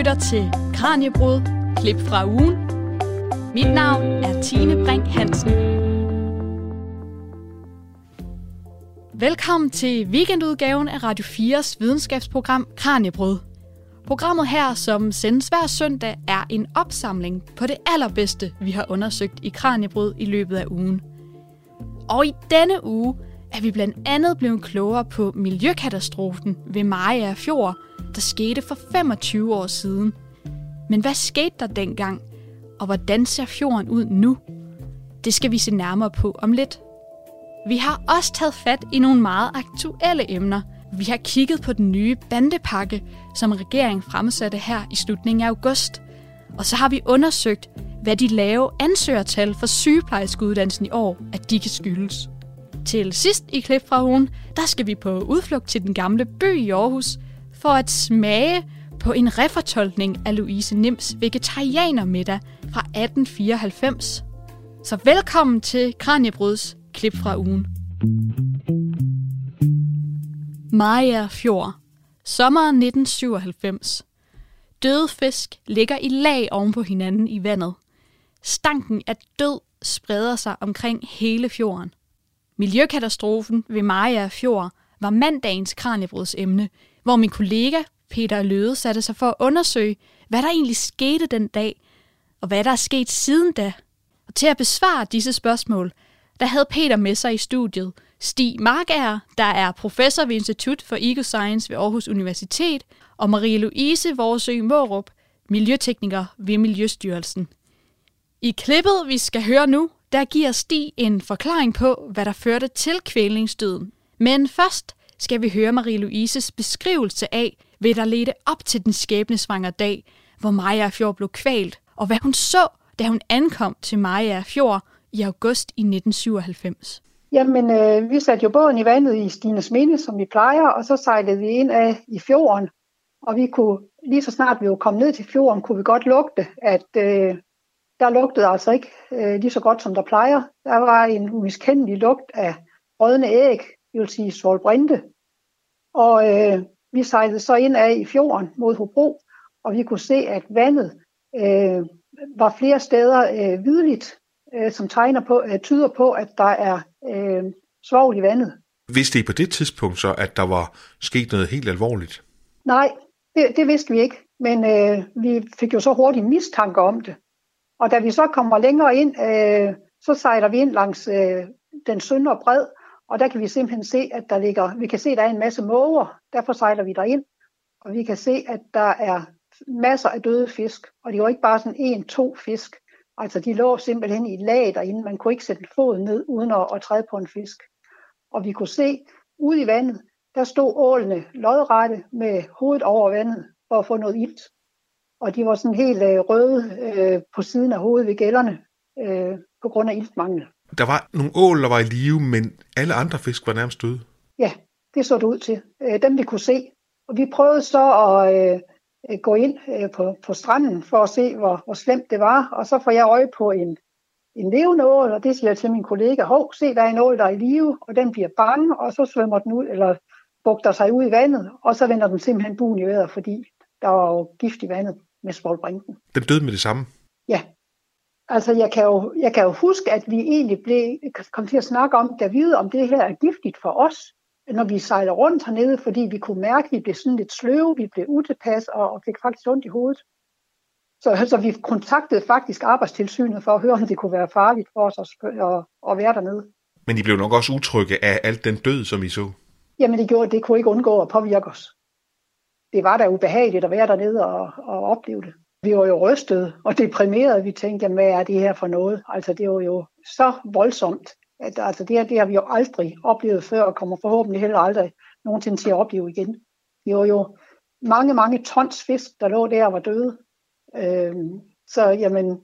lytter til Kranjebrud, klip fra ugen. Mit navn er Tine Brink Hansen. Velkommen til weekendudgaven af Radio 4's videnskabsprogram Kranjebrud. Programmet her, som sendes hver søndag, er en opsamling på det allerbedste, vi har undersøgt i Kranjebrud i løbet af ugen. Og i denne uge er vi blandt andet blevet klogere på miljøkatastrofen ved Maja Fjord, der skete for 25 år siden. Men hvad skete der dengang, og hvordan ser fjorden ud nu? Det skal vi se nærmere på om lidt. Vi har også taget fat i nogle meget aktuelle emner. Vi har kigget på den nye bandepakke, som regeringen fremsatte her i slutningen af august. Og så har vi undersøgt, hvad de lave ansøgertal for sygeplejerskeuddannelsen i år, at de kan skyldes. Til sidst i klip fra ugen, der skal vi på udflugt til den gamle by i Aarhus, for at smage på en refortolkning af Louise Nims vegetarianermiddag fra 1894. Så velkommen til Kranjebruds klip fra ugen. Maja Fjord. Sommeren 1997. Døde fisk ligger i lag oven på hinanden i vandet. Stanken af død spreder sig omkring hele fjorden. Miljøkatastrofen ved Maja Fjord var mandagens kranjebrudsemne, hvor min kollega Peter Løde satte sig for at undersøge, hvad der egentlig skete den dag, og hvad der er sket siden da. Og til at besvare disse spørgsmål, der havde Peter med sig i studiet Stig Markager, der er professor ved Institut for Ecoscience ved Aarhus Universitet, og Marie-Louise Vorsø Mårup, miljøtekniker ved Miljøstyrelsen. I klippet, vi skal høre nu, der giver Stig en forklaring på, hvad der førte til kvælningsdøden. Men først skal vi høre Marie-Louises beskrivelse af, hvad der ledte op til den skæbnesvangre dag, hvor Maja Fjord blev kvalt, og hvad hun så, da hun ankom til Maja Fjord i august i 1997. Jamen, øh, vi satte jo båden i vandet i Stines Minde, som vi plejer, og så sejlede vi ind af i fjorden. Og vi kunne, lige så snart vi var kommet ned til fjorden, kunne vi godt lugte, at øh, der lugtede altså ikke øh, lige så godt, som der plejer. Der var en umiskendelig lugt af rødne æg, det vil sige solbrinte. Og øh, vi sejlede så ind af i fjorden mod Hobro, og vi kunne se, at vandet øh, var flere steder øh, hvidligt, øh, som tegner på, øh, tyder på, at der er øh, svovl i vandet. Vidste I på det tidspunkt så, at der var sket noget helt alvorligt? Nej, det, det vidste vi ikke, men øh, vi fik jo så hurtigt mistanke om det. Og da vi så kommer længere ind, øh, så sejler vi ind langs øh, den søndre bred, og der kan vi simpelthen se, at der ligger, vi kan se, at der er en masse måger, derfor sejler vi ind, og vi kan se, at der er masser af døde fisk, og det var ikke bare sådan en, to fisk, altså de lå simpelthen i et lag derinde, man kunne ikke sætte foden ned, uden at, at træde på en fisk. Og vi kunne se, ude i vandet, der stod ålene lodrette med hovedet over vandet, for at få noget ilt. Og de var sådan helt øh, røde øh, på siden af hovedet ved gælderne, øh, på grund af iltmangel. Der var nogle ål, der var i live, men alle andre fisk var nærmest døde. Ja, det så det ud til. Øh, dem vi kunne se. Og vi prøvede så at øh, gå ind øh, på, på stranden for at se, hvor, hvor slemt det var. Og så får jeg øje på en, en levende ål, og det siger jeg til min kollega, hov, se, der er en ål, der er i live, og den bliver bange, og så svømmer den ud, eller bugter sig ud i vandet, og så vender den simpelthen buen i vejret, fordi der var jo gift i vandet med svovlbrinken. Den døde med det samme? Ja, Altså, jeg kan, jo, jeg kan jo huske, at vi egentlig blev, kom til at snakke om, der vide, om det her er giftigt for os, når vi sejler rundt hernede, fordi vi kunne mærke, at vi blev sådan lidt sløve, vi blev utilpas og, og fik faktisk ondt i hovedet. Så, så vi kontaktede faktisk arbejdstilsynet for at høre, om det kunne være farligt for os at, at, at være dernede. Men I blev nok også utrygge af alt den død, som I så? Jamen det gjorde, det kunne ikke undgå at påvirke os. Det var da ubehageligt at være dernede og, og opleve det. Vi var jo rystede og deprimerede. Vi tænkte, jamen, hvad er det her for noget? Altså, det var jo så voldsomt. At, altså, det her det har vi jo aldrig oplevet før, og kommer forhåbentlig heller aldrig nogensinde til at opleve igen. Det var jo mange, mange tons fisk, der lå der og var døde. Øhm, så jamen,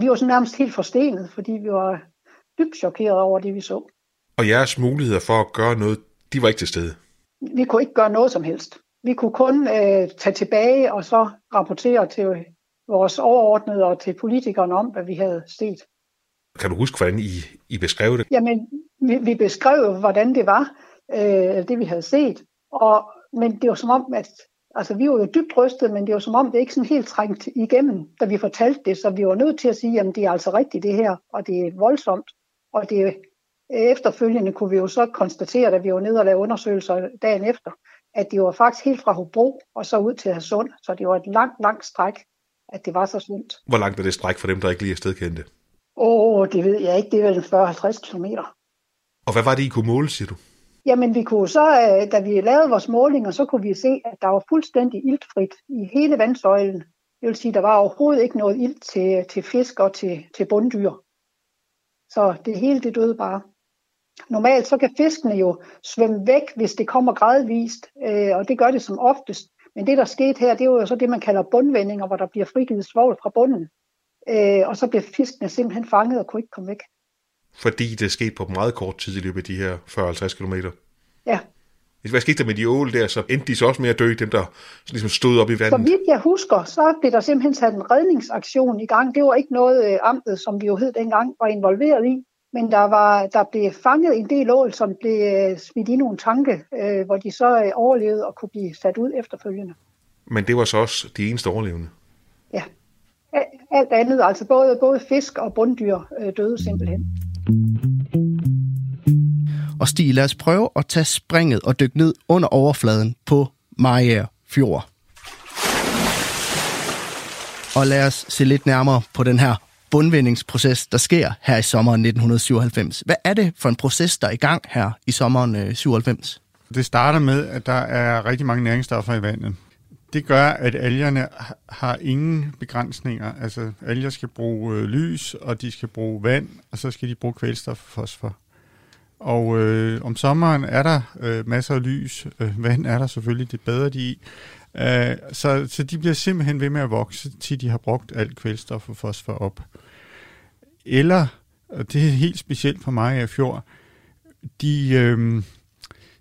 vi var så nærmest helt forstenet, fordi vi var dybt chokeret over det, vi så. Og jeres muligheder for at gøre noget, de var ikke til stede? Vi kunne ikke gøre noget som helst. Vi kunne kun øh, tage tilbage og så rapportere til vores overordnede og til politikerne om, hvad vi havde set. Kan du huske, hvordan I, I beskrev det? Jamen, vi, vi beskrev, hvordan det var, øh, det vi havde set. Og, men det var som om, at Altså, vi var jo dybt rystet, men det var som om, det ikke sådan helt trængt igennem, da vi fortalte det, så vi var nødt til at sige, at det er altså rigtigt det her, og det er voldsomt, og det efterfølgende kunne vi jo så konstatere, da vi var nede og lavede undersøgelser dagen efter, at det var faktisk helt fra Hobro og så ud til Hadsund, så det var et langt, langt stræk, at det var så slemt. Hvor langt er det stræk for dem, der ikke lige er stedkendte? Åh, oh, det ved jeg ikke, det er vel 40-50 km. Og hvad var det, I kunne måle, siger du? Jamen, vi kunne så, øh, da vi lavede vores målinger, så kunne vi se, at der var fuldstændig iltfrit i hele vandsøjlen. Det vil sige, at der var overhovedet ikke noget ilt til, til fisk og til, til bunddyr. Så det hele det døde bare. Normalt så kan fiskene jo svømme væk, hvis det kommer gradvist, øh, og det gør det som oftest. Men det, der skete her, det er jo så det, man kalder bundvendinger, hvor der bliver frigivet svovl fra bunden. Øh, og så bliver fiskene simpelthen fanget og kunne ikke komme væk. Fordi det skete på meget kort tid i løbet af de her 40-50 km? Ja. Hvad skete der med de ål der, så endte de så også med at dø, dem der ligesom stod op i vandet? Så vidt jeg husker, så blev der simpelthen sat en redningsaktion i gang. Det var ikke noget øh, amtet, som vi jo hed dengang, var involveret i. Men der, var, der blev fanget en del ål, som blev øh, smidt i nogle tanke, øh, hvor de så øh, overlevede og kunne blive sat ud efterfølgende. Men det var så også de eneste overlevende? Ja. Alt andet, altså både, både fisk og bunddyr øh, døde simpelthen. Og Stig, lad os prøve at tage springet og dykke ned under overfladen på Maja Fjord. Og lad os se lidt nærmere på den her bundvindingsproces, der sker her i sommeren 1997. Hvad er det for en proces, der er i gang her i sommeren øh, 97? Det starter med, at der er rigtig mange næringsstoffer i vandet. Det gør, at algerne har ingen begrænsninger. Altså, alger skal bruge øh, lys, og de skal bruge vand, og så skal de bruge kvælstof og fosfor. Og øh, om sommeren er der øh, masser af lys. Øh, vand er der selvfølgelig, det bedre de i. Øh, så, så de bliver simpelthen ved med at vokse, til de har brugt alt kvælstof og fosfor op. Eller, og det er helt specielt for mig af fjord, de, øh,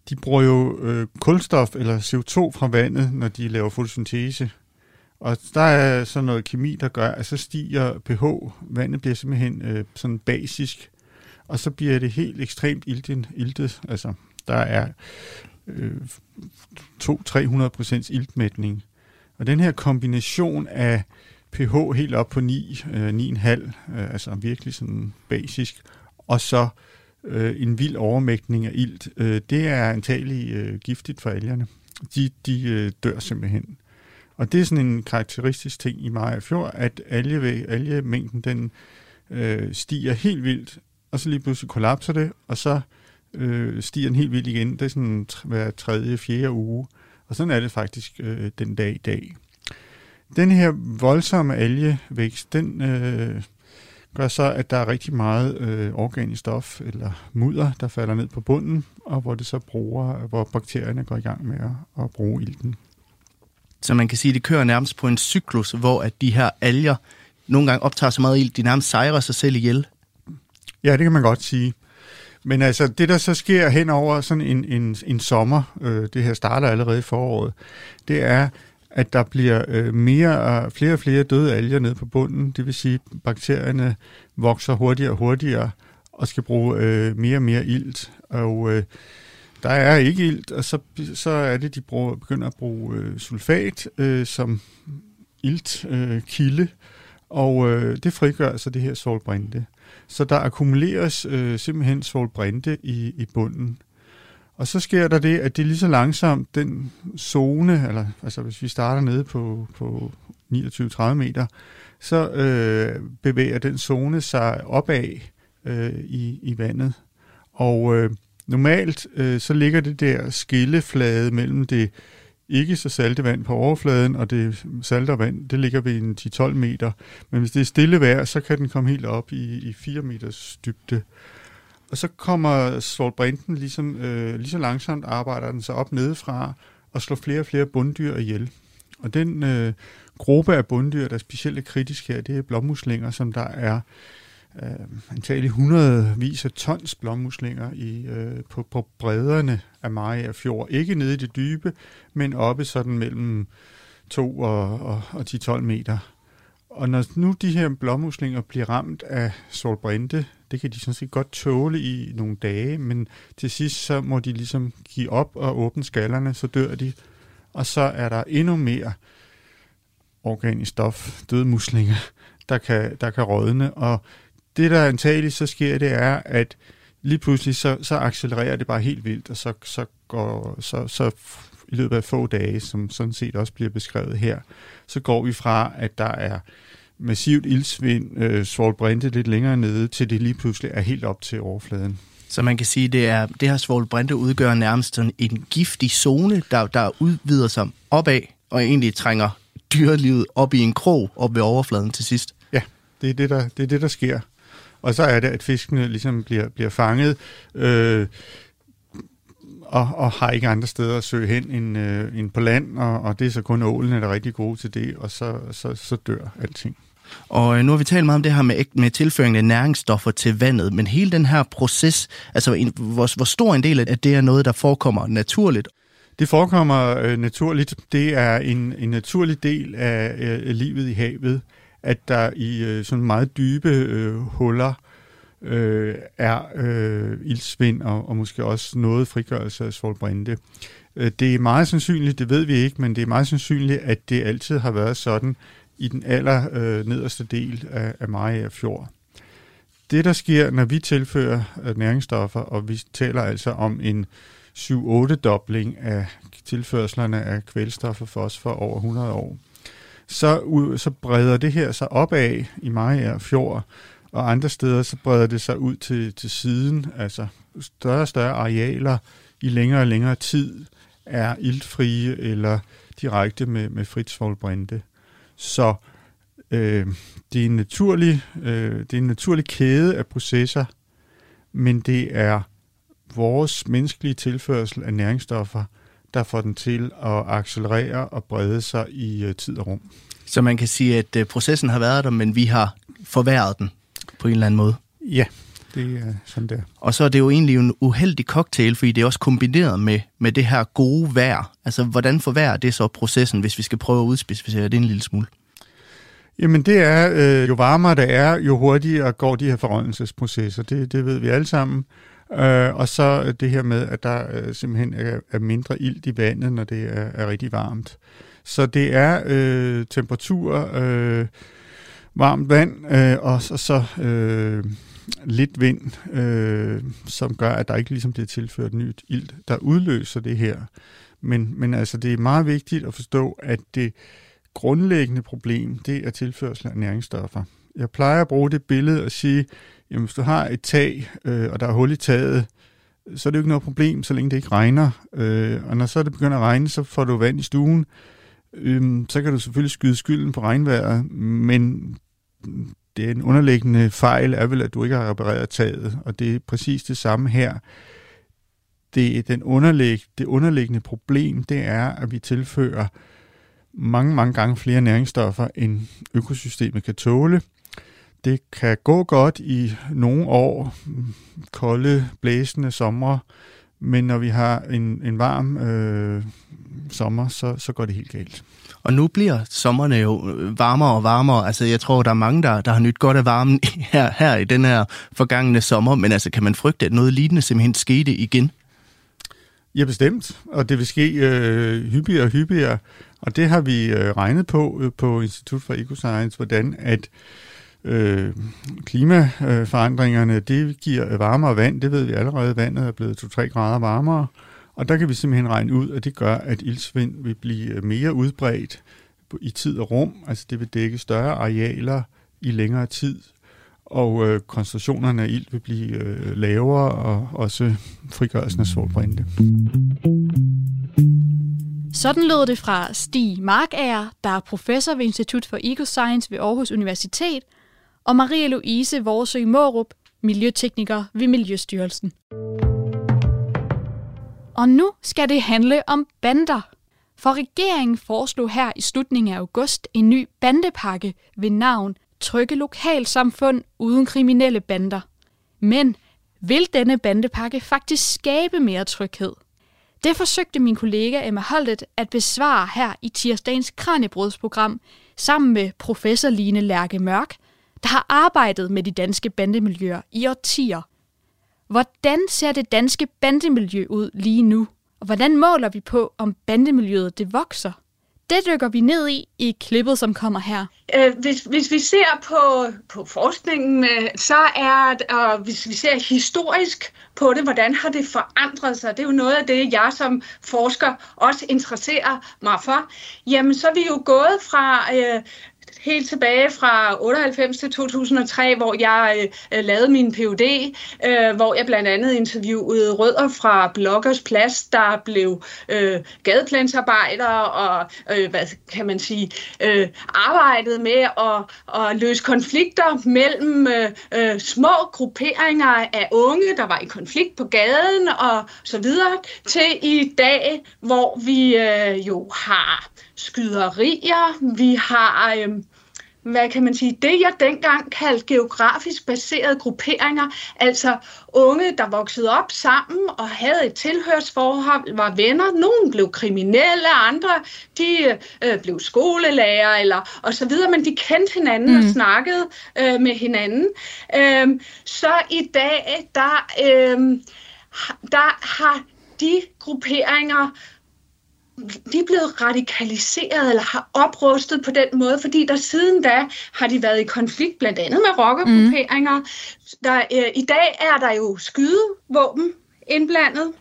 de bruger jo øh, kulstof eller CO2 fra vandet, når de laver fotosyntese. Og der er sådan noget kemi, der gør, at så stiger pH. Vandet bliver simpelthen øh, sådan basisk, og så bliver det helt ekstremt iltet. iltet. Altså, der er øh, 200-300 procents iltmætning. Og den her kombination af pH helt op på 9, øh, 9,5, øh, altså virkelig sådan basisk, og så øh, en vild overmægtning af ilt, øh, det er antagelig øh, giftigt for algerne. De, de øh, dør simpelthen. Og det er sådan en karakteristisk ting i Maja Fjord, at alge, algemængden den øh, stiger helt vildt, og så lige pludselig kollapser det, og så øh, stiger den helt vildt igen. Det er sådan hver tredje, fjerde uge. Og sådan er det faktisk øh, den dag i dag. Den her voldsomme algevækst, den øh, gør så, at der er rigtig meget øh, organisk stof eller mudder, der falder ned på bunden, og hvor det så bruger, hvor bakterierne går i gang med at, at bruge ilten. Så man kan sige, at det kører nærmest på en cyklus, hvor at de her alger nogle gange optager så meget ilt, de nærmest sejrer sig selv ihjel. Ja, det kan man godt sige. Men altså, det der så sker hen over sådan en, en, en sommer, øh, det her starter allerede i foråret, det er, at der bliver øh, mere, flere og flere døde alger ned på bunden. Det vil sige, at bakterierne vokser hurtigere og hurtigere og skal bruge øh, mere og mere ilt. Og øh, der er ikke ilt, og så, så er det, de bruger, begynder at bruge øh, sulfat øh, som iltkilde, øh, og øh, det frigør så det her solbrinte. Så der akkumuleres øh, simpelthen svovlbrinte i, i bunden. Og så sker der det, at det er lige så langsomt, den zone, eller altså hvis vi starter nede på, på 29-30 meter, så øh, bevæger den zone sig opad øh, i, i vandet. Og øh, normalt øh, så ligger det der skilleflade mellem det ikke så salte vand på overfladen, og det salte vand, det ligger ved en 10-12 meter. Men hvis det er stille vejr, så kan den komme helt op i, i 4 meters dybde. Og så kommer sortbrinten ligesom, øh, lige så langsomt arbejder den sig op nedefra og slår flere og flere bunddyr ihjel. Og den øh, gruppe af bunddyr, der er specielt kritisk her, det er blommuslinger, som der er øh, antagelig hundredvis af tons blommuslinger i, øh, på, på bredderne af Maja Fjord. Ikke nede i det dybe, men oppe sådan mellem 2 og, og, og 10-12 meter. Og når nu de her blommuslinger bliver ramt af solbrinte, det kan de sådan set godt tåle i nogle dage, men til sidst så må de ligesom give op og åbne skallerne, så dør de. og så er der endnu mere organisk stof, døde muslinger, der kan, der kan rådne. Og det, der antageligt så sker, det er, at lige pludselig så, så accelererer det bare helt vildt, og så, så går så, så i løbet af få dage, som sådan set også bliver beskrevet her, så går vi fra, at der er massivt ildsvind, øh, svovlbrinte lidt længere nede, til det lige pludselig er helt op til overfladen. Så man kan sige, det er det her svovlbrinte udgør nærmest sådan en giftig zone, der, der udvider sig opad, og egentlig trænger dyrelivet op i en krog op ved overfladen til sidst. Ja, det er det, der, det er det, der sker. Og så er det, at fiskene ligesom bliver, bliver fanget, øh, og, og har ikke andre steder at søge hen end, øh, end på land, og, og det er så kun ålen, der er rigtig gode til det, og så, så, så dør alting. Og øh, nu har vi talt meget om det her med, med tilføring af næringsstoffer til vandet, men hele den her proces, altså en, hvor, hvor stor en del af det er noget, der forekommer naturligt? Det forekommer øh, naturligt. Det er en, en naturlig del af øh, livet i havet, at der i øh, sådan meget dybe øh, huller øh, er øh, ildsvind og, og måske også noget frigørelse af svovlbrinte. Øh, det er meget sandsynligt, det ved vi ikke, men det er meget sandsynligt, at det altid har været sådan i den aller øh, nederste del af, af Mariager Fjord. Det, der sker, når vi tilfører øh, næringsstoffer, og vi taler altså om en 7-8-dobling af tilførslerne af kvælstof og fosfor over 100 år, så, så breder det her sig opad i Mariager Fjord, og andre steder så breder det sig ud til, til siden, altså større og større arealer i længere og længere tid er iltfrie eller direkte med, med fritsvolbrinte. Så øh, det, er en naturlig, øh, det er en naturlig kæde af processer, men det er vores menneskelige tilførsel af næringsstoffer, der får den til at accelerere og brede sig i øh, tid og rum. Så man kan sige, at øh, processen har været der, men vi har forværret den på en eller anden måde? Ja, det er sådan der. Og så er det jo egentlig en uheldig cocktail, fordi det er også kombineret med, med det her gode vejr. Altså, hvordan forværrer det så processen, hvis vi skal prøve at udspecificere det en lille smule? Jamen det er, øh, jo varmere det er, jo hurtigere går de her forrådnelsesprocesser. Det, det ved vi alle sammen. Øh, og så øh, det her med, at der øh, simpelthen er, er mindre ilt i vandet, når det er, er rigtig varmt. Så det er øh, temperatur, øh, varmt vand, øh, og så, så øh, lidt vind, øh, som gør, at der ikke ligesom bliver tilført nyt ilt, der udløser det her. Men, men altså, det er meget vigtigt at forstå, at det grundlæggende problem, det er tilførsel af næringsstoffer. Jeg plejer at bruge det billede og sige, jamen hvis du har et tag, øh, og der er hul i taget, så er det jo ikke noget problem, så længe det ikke regner. Øh, og når så det begynder at regne, så får du vand i stuen. Øh, så kan du selvfølgelig skyde skylden på regnvejret, men det er en underliggende fejl er vel, at du ikke har repareret taget, og det er præcis det samme her. Det, er den underlig, det underliggende problem, det er, at vi tilfører mange, mange gange flere næringsstoffer, end økosystemet kan tåle. Det kan gå godt i nogle år, kolde, blæsende sommer, men når vi har en, en varm øh, sommer, så, så går det helt galt. Og nu bliver sommerne jo øh, varmere og varmere. Altså, jeg tror, der er mange, der, der har nyt godt af varmen her, her i den her forgangne sommer. Men altså, kan man frygte, at noget lignende simpelthen skete igen? Ja, bestemt. Og det vil ske øh, hyppigere og hyppigere. Og det har vi øh, regnet på øh, på Institut for Ecoscience, hvordan at øh, klimaforandringerne, det giver varmere vand. Det ved vi allerede, vandet er blevet 2-3 grader varmere. Og der kan vi simpelthen regne ud, at det gør, at ildsvind vil blive mere udbredt i tid og rum. Altså det vil dække større arealer i længere tid, og øh, koncentrationerne af ild vil blive øh, lavere, og også frigørelsen af solbrænde. Sådan lød det fra Stig Markager, der er professor ved Institut for Ecoscience ved Aarhus Universitet, og Marie-Louise Vorsø Mårup, miljøtekniker ved Miljøstyrelsen. Og nu skal det handle om bander. For regeringen foreslog her i slutningen af august en ny bandepakke ved navn Trygge Lokalsamfund uden kriminelle bander. Men vil denne bandepakke faktisk skabe mere tryghed? Det forsøgte min kollega Emma Holtet at besvare her i tirsdagens Kranjebrudsprogram sammen med professor Line Lærke Mørk, der har arbejdet med de danske bandemiljøer i årtier. Hvordan ser det danske bandemiljø ud lige nu? Og hvordan måler vi på, om bandemiljøet det vokser? Det dykker vi ned i i klippet, som kommer her. Øh, hvis, hvis vi ser på, på forskningen, øh, så er og hvis vi ser historisk på det, hvordan har det forandret sig, det er jo noget af det, jeg som forsker også interesserer mig for, jamen så er vi jo gået fra øh, helt tilbage fra 98 til 2003, hvor jeg øh, lavede min PhD, øh, hvor jeg blandt andet interviewede rødder fra Bloggers Plads, der blev øh, gadeplansarbejdere og, øh, hvad kan man sige, øh, arbejdede med at, at løse konflikter mellem øh, øh, små grupperinger af unge, der var i konflikt på gaden og så videre, til i dag, hvor vi øh, jo har skyderier, vi har... Øh, hvad kan man sige, det jeg dengang kaldte geografisk baserede grupperinger, altså unge, der voksede op sammen og havde et tilhørsforhold, var venner. Nogle blev kriminelle, andre de øh, blev skolelærer eller og så videre, men de kendte hinanden mm. og snakkede øh, med hinanden. Øh, så i dag, der, øh, der har de grupperinger de er blevet radikaliseret eller har oprustet på den måde, fordi der siden da har de været i konflikt blandt andet med rockergrupperinger. Mm. Der, øh, I dag er der jo skydevåben indblandet.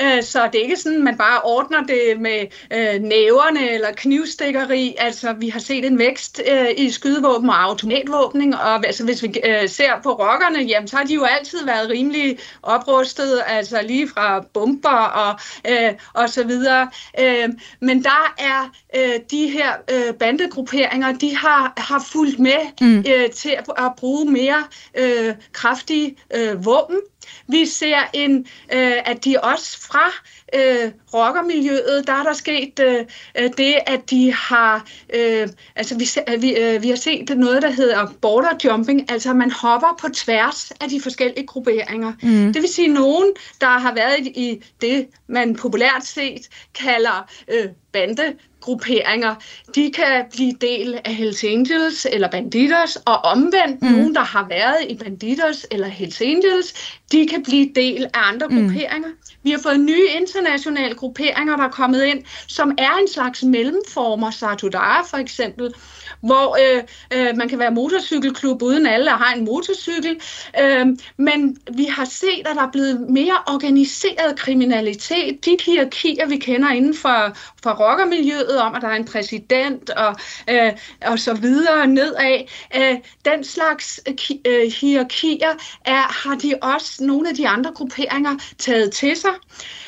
Øh, så det er ikke sådan, man bare ordner det med øh, næverne eller knivstikkeri. Altså, vi har set en vækst øh, i skydevåben og automatvåbning, og altså, hvis vi øh, ser på rockerne, jamen, så har de jo altid været rimelig oprustet, altså lige fra bomber og, øh, og så videre. Øh, men der er øh, de her øh, bandegrupperinger, de har, har fulgt med mm. øh, til at, at bruge mere øh, kraftige øh, våben. Vi ser, en, øh, at de også fra øh, rockermiljøet, der er der sket øh, øh det, at de har, øh, altså vi, vi, øh, vi har set noget, der hedder border jumping, altså man hopper på tværs af de forskellige grupperinger. Mm. Det vil sige nogen, der har været i, det, man populært set kalder øh, bande grupperinger, de kan blive del af Hells Angels eller Banditos, og omvendt mm. nogen, der har været i Banditos eller Hells Angels, de kan blive del af andre mm. grupperinger. Vi har fået nye internationale grupperinger, der er kommet ind, som er en slags mellemformer, Satudara for eksempel, hvor øh, øh, man kan være motorcykelklub uden alle har en motorcykel. Øh, men vi har set, at der er blevet mere organiseret kriminalitet. De hierarkier, vi kender inden for, for rockermiljøet, om at der er en præsident og, øh, og så videre nedad, øh, den slags øh, hierarkier er, har de også nogle af de andre grupperinger taget til sig.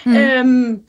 Mm. Øhm,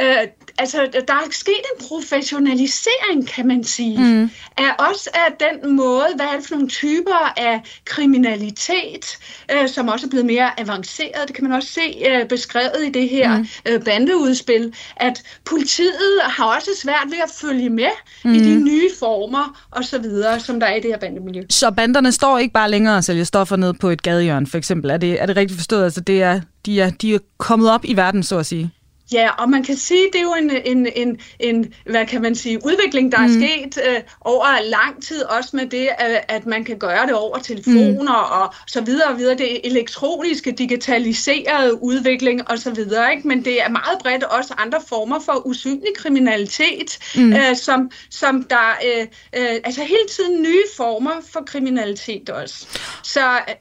øh, altså, der er sket en professionalisering, kan man sige, mm. af også af den måde, hvad er det for nogle typer af kriminalitet, øh, som også er blevet mere avanceret. Det kan man også se øh, beskrevet i det her mm. øh, bandeudspil, at politiet har også svært ved at følge med mm. i de mm. nye former og så videre, som der er i det her bandemiljø. Så banderne står ikke bare længere og sælger stoffer ned på et gadehjørn, for eksempel. Er det, er det rigtigt forstået? Altså, det er, de, er, de er kommet op i verden, så at sige? Ja, og man kan sige, det er jo en, en, en, en hvad kan man sige, udvikling, der mm. er sket øh, over lang tid, også med det, at, at man kan gøre det over telefoner mm. og så videre og videre. Det elektroniske, digitaliserede udvikling og så videre, ikke? men det er meget bredt også andre former for usynlig kriminalitet, mm. øh, som, som der, øh, øh, altså hele tiden nye former for kriminalitet også. Så øh,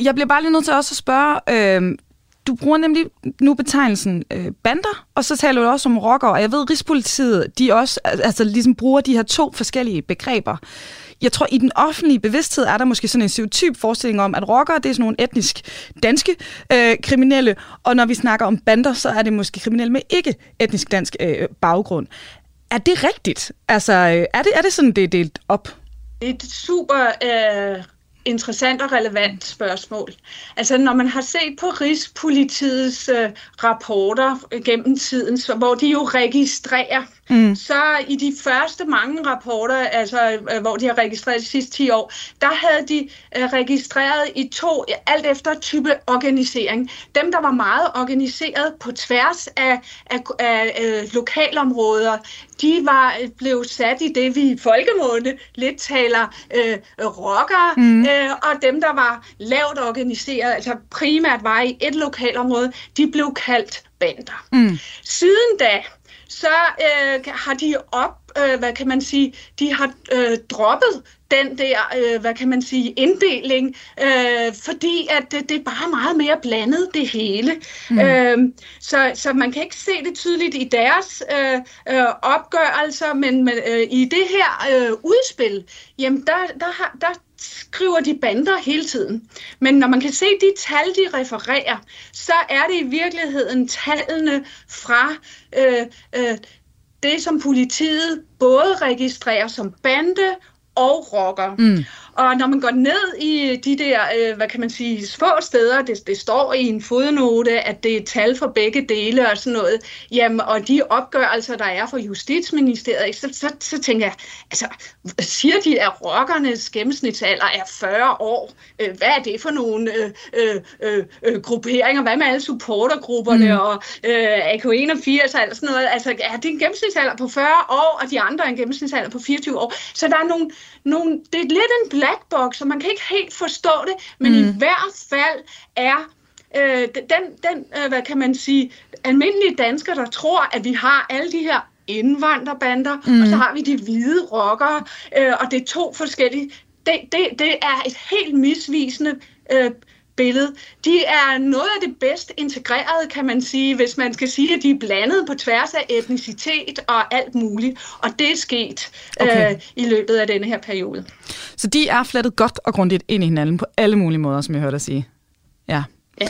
jeg bliver bare lige nødt til også at spørge, øh, du bruger nemlig nu betegnelsen øh, bander, og så taler du også om rocker, og jeg ved, at Rigspolitiet, de også altså, ligesom bruger de her to forskellige begreber. Jeg tror, i den offentlige bevidsthed er der måske sådan en stereotyp forestilling om, at rockere, det er sådan nogle etnisk danske øh, kriminelle, og når vi snakker om bander, så er det måske kriminelle med ikke etnisk dansk øh, baggrund. Er det rigtigt? Altså, øh, er, det, er det sådan, det er delt op? Det er et super øh, interessant og relevant spørgsmål. Altså, når man har set på Rigspolitiets øh, rapporter gennem tiden, så, hvor de jo registrerer, mm. så i de første mange rapporter, altså øh, hvor de har registreret de sidste 10 år, der havde de øh, registreret i to, alt efter type organisering. Dem, der var meget organiseret på tværs af, af, af øh, lokalområder, de var blev sat i det, vi i folkemåne lidt taler øh, rockere, mm. øh, og dem, der var lavt organiseret, altså primært var i et lokalområde, de blev kaldt bander. Mm. Siden da, så øh, har de op, øh, hvad kan man sige, de har øh, droppet den der, øh, hvad kan man sige, inddeling, øh, fordi at det, det er bare meget mere blandet, det hele. Mm. Øh, så, så man kan ikke se det tydeligt i deres øh, øh, opgørelser, men øh, i det her øh, udspil, jamen der, der, har, der skriver de bander hele tiden. Men når man kan se de tal, de refererer, så er det i virkeligheden tallene fra øh, øh, det, som politiet både registrerer som bande 哦，好噶。嗯。Og når man går ned i de der, øh, hvad kan man sige, få steder, det, det står i en fodnote, at det er tal for begge dele og sådan noget, jamen, og de opgørelser, der er fra Justitsministeriet, så, så, så tænker jeg, altså, siger de, at rockernes gennemsnitsalder er 40 år? Øh, hvad er det for nogle øh, øh, øh, grupperinger? Hvad med alle supportergrupperne mm. og øh, AK81 og sådan noget? Altså, er det en gennemsnitsalder på 40 år, og de andre en gennemsnitsalder på 24 år? Så der er nogle, nogle det er lidt en black box, så man kan ikke helt forstå det, men mm. i hvert fald er øh, den, den øh, hvad kan man sige, almindelige danskere, der tror, at vi har alle de her indvandrerbander, mm. og så har vi de hvide rockere, øh, og det er to forskellige. Det, det, det er et helt misvisende øh, billede. De er noget af det bedst integrerede, kan man sige, hvis man skal sige, at de er blandet på tværs af etnicitet og alt muligt. Og det er sket okay. øh, i løbet af denne her periode. Så de er flettet godt og grundigt ind i hinanden på alle mulige måder, som jeg hørte dig sige. Ja. ja.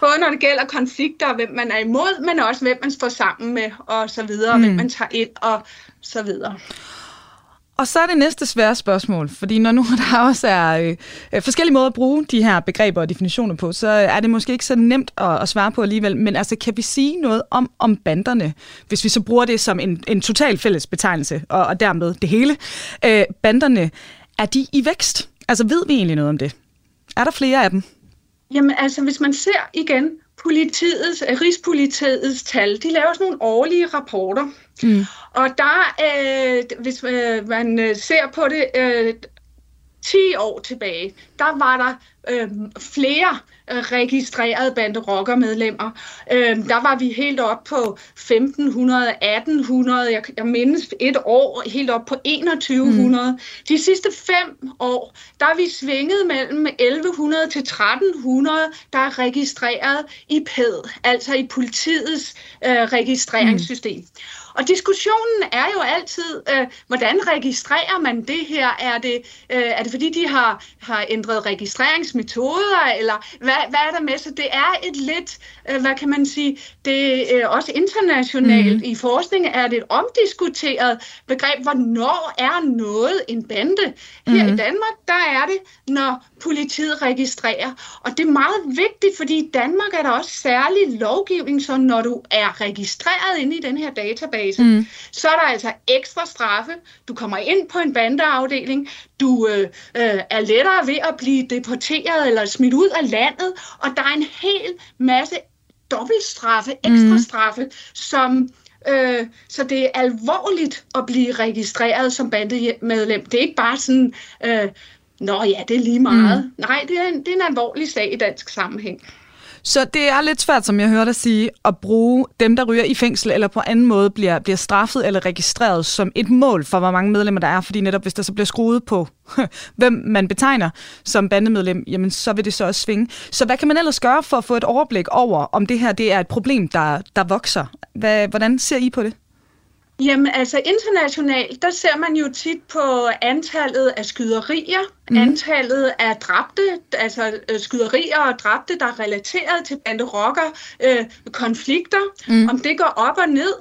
Både når det gælder konflikter, hvem man er imod, men også hvem man står sammen med, og så videre, mm. hvem man tager ind, og så videre. Og så er det næste svære spørgsmål, fordi når nu der også er øh, øh, forskellige måder at bruge de her begreber og definitioner på, så er det måske ikke så nemt at, at svare på alligevel. Men altså, kan vi sige noget om, om banderne, hvis vi så bruger det som en, en total fælles betegnelse, og, og dermed det hele? Øh, banderne, er de i vækst? Altså, ved vi egentlig noget om det? Er der flere af dem? Jamen altså, hvis man ser igen politiets, Rigspolitiets tal, de laver sådan nogle årlige rapporter. Mm. Og der, øh, hvis øh, man øh, ser på det øh, 10 år tilbage, der var der øh, flere registrerede bande-rocker-medlemmer. Øh, der var vi helt op på 1500, 1800, jeg, jeg mindes et år helt op på 2100. Mm. De sidste fem år, der er vi svinget mellem 1100 til 1300, der er registreret i PED, altså i politiets øh, registreringssystem. Mm. Og diskussionen er jo altid, øh, hvordan registrerer man det her? Er det, øh, er det fordi, de har, har ændret registreringsmetoder, eller hvad, hvad er der med? Så det er et lidt, øh, hvad kan man sige, det er også internationalt mm. i forskning er det et omdiskuteret begreb, hvornår er noget en bande? Her mm. i Danmark, der er det, når politiet registrerer. Og det er meget vigtigt, fordi i Danmark er der også særlig lovgivning, så når du er registreret inde i den her database, mm. så er der altså ekstra straffe. Du kommer ind på en bandeafdeling, du øh, øh, er lettere ved at blive deporteret eller smidt ud af landet, og der er en hel masse dobbeltstraffe, ekstra mm. straffe, som Øh, så det er alvorligt at blive registreret som bandemedlem. Det er ikke bare sådan, øh, Nå ja, det er lige meget. Mm. Nej, det er, en, det er en alvorlig sag i dansk sammenhæng. Så det er lidt svært, som jeg hørte dig sige, at bruge dem, der ryger i fængsel eller på anden måde bliver, bliver straffet eller registreret som et mål for, hvor mange medlemmer der er. Fordi netop hvis der så bliver skruet på, hvem man betegner som bandemedlem, jamen så vil det så også svinge. Så hvad kan man ellers gøre for at få et overblik over, om det her det er et problem, der, der vokser? Hvad, hvordan ser I på det? Jamen altså internationalt, der ser man jo tit på antallet af skyderier, mm. antallet af dræbte, altså øh, skyderier og dræbte, der er relateret til bande-rocker øh, konflikter, mm. om det går op og ned,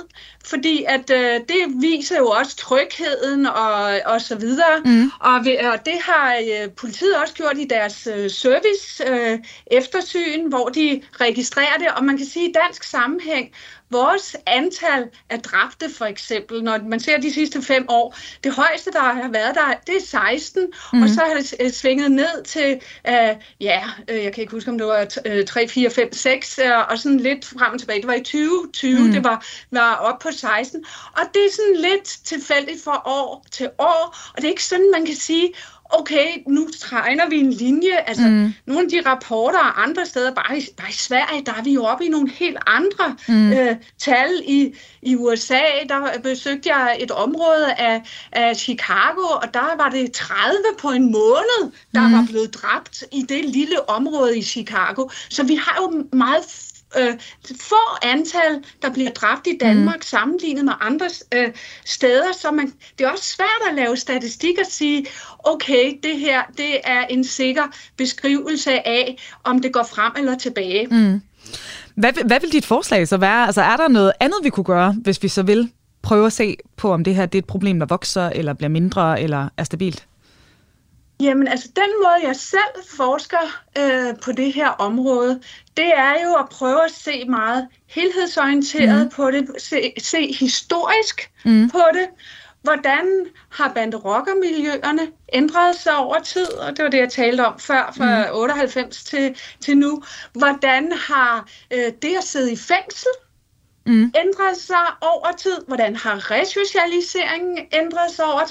fordi at øh, det viser jo også trygheden og, og så videre, mm. og, ved, og det har øh, politiet også gjort i deres øh, service øh, eftersyn, hvor de registrerer det, og man kan sige i dansk sammenhæng, vores antal af dræbte for eksempel, når man ser de sidste fem år, det højeste, der har været der, det er 16, mm. og så har det øh, svinget ned til, uh, ja, uh, jeg kan ikke huske, om det var uh, 3, 4, 5, 6, uh, og sådan lidt frem og tilbage. Det var i 2020, mm. det var, var op på 16, og det er sådan lidt tilfældigt fra år til år, og det er ikke sådan, man kan sige, okay, nu tegner vi en linje. Altså, mm. nogle af de rapporter andre steder, bare i, bare i Sverige, der er vi jo oppe i nogle helt andre mm. øh, tal. I, I USA, der besøgte jeg et område af, af Chicago, og der var det 30 på en måned, der mm. var blevet dræbt i det lille område i Chicago. Så vi har jo meget øh, få antal, der bliver dræbt i Danmark mm. sammenlignet med andre øh, steder, så man, det er også svært at lave statistik og sige, okay, det her det er en sikker beskrivelse af, om det går frem eller tilbage. Mm. Hvad, hvad vil dit forslag så være? Altså er der noget andet, vi kunne gøre, hvis vi så vil prøve at se på, om det her det er et problem, der vokser, eller bliver mindre, eller er stabilt? Jamen altså, den måde jeg selv forsker øh, på det her område, det er jo at prøve at se meget helhedsorienteret mm. på det, se, se historisk mm. på det. Hvordan har banderockermiljøerne ændret sig over tid? Og det var det, jeg talte om før, fra mm. 98 til, til nu. Hvordan har øh, det at sidde i fængsel mm. ændret sig over tid? Hvordan har resocialiseringen ændret sig over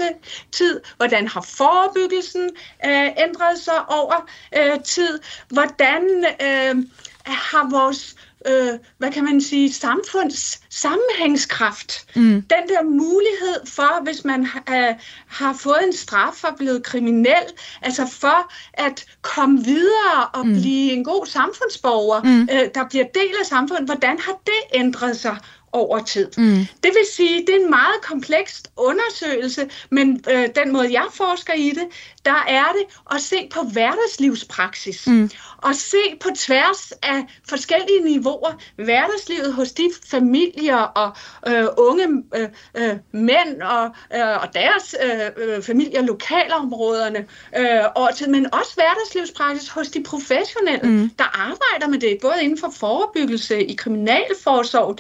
tid? Hvordan har forebyggelsen øh, ændret sig over øh, tid? Hvordan øh, har vores øh, hvad kan man sige, samfunds sammenhængskraft. Mm. Den der mulighed for, hvis man øh, har fået en straf og blevet kriminel, altså for at komme videre og mm. blive en god samfundsborger, mm. øh, der bliver del af samfundet, hvordan har det ændret sig over tid. Mm. Det vil sige, det er en meget kompleks undersøgelse, men øh, den måde, jeg forsker i det, der er det at se på hverdagslivspraksis. Mm. Og se på tværs af forskellige niveauer hverdagslivet hos de familier og øh, unge øh, øh, mænd og, øh, og deres øh, øh familier, lokalområderne, øh, og men også hverdagslivspraksis hos de professionelle, mm. der arbejder med det, både inden for forebyggelse i kriminalforsorgen,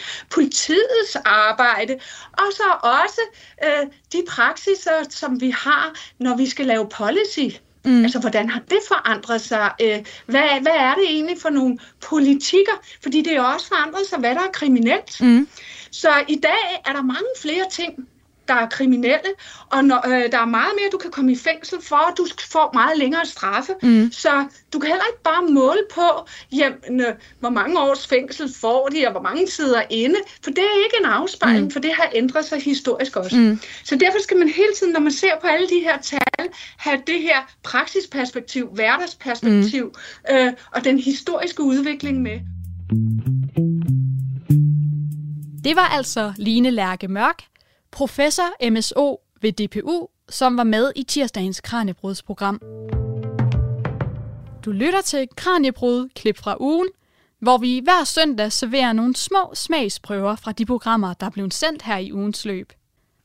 politiets arbejde, og så også øh, de praksiser, som vi har, når vi skal lave policy. Mm. Altså, hvordan har det forandret sig? Øh, hvad, hvad er det egentlig for nogle politikker? Fordi det er også forandret sig, hvad der er kriminelt. Mm. Så i dag er der mange flere ting, der er kriminelle, og når, øh, der er meget mere, du kan komme i fængsel for, og du får meget længere straffe. Mm. Så du kan heller ikke bare måle på, jamen, øh, hvor mange års fængsel får de, og hvor mange sidder inde, for det er ikke en afspejling, mm. for det har ændret sig historisk også. Mm. Så derfor skal man hele tiden, når man ser på alle de her tal, have det her praksisperspektiv, hverdagsperspektiv, mm. øh, og den historiske udvikling med. Det var altså Line Lærke Mørk, professor MSO ved DPU, som var med i tirsdagens Kranjebrudsprogram. Du lytter til Kranjebrud klip fra ugen, hvor vi hver søndag serverer nogle små smagsprøver fra de programmer, der er blevet sendt her i ugens løb.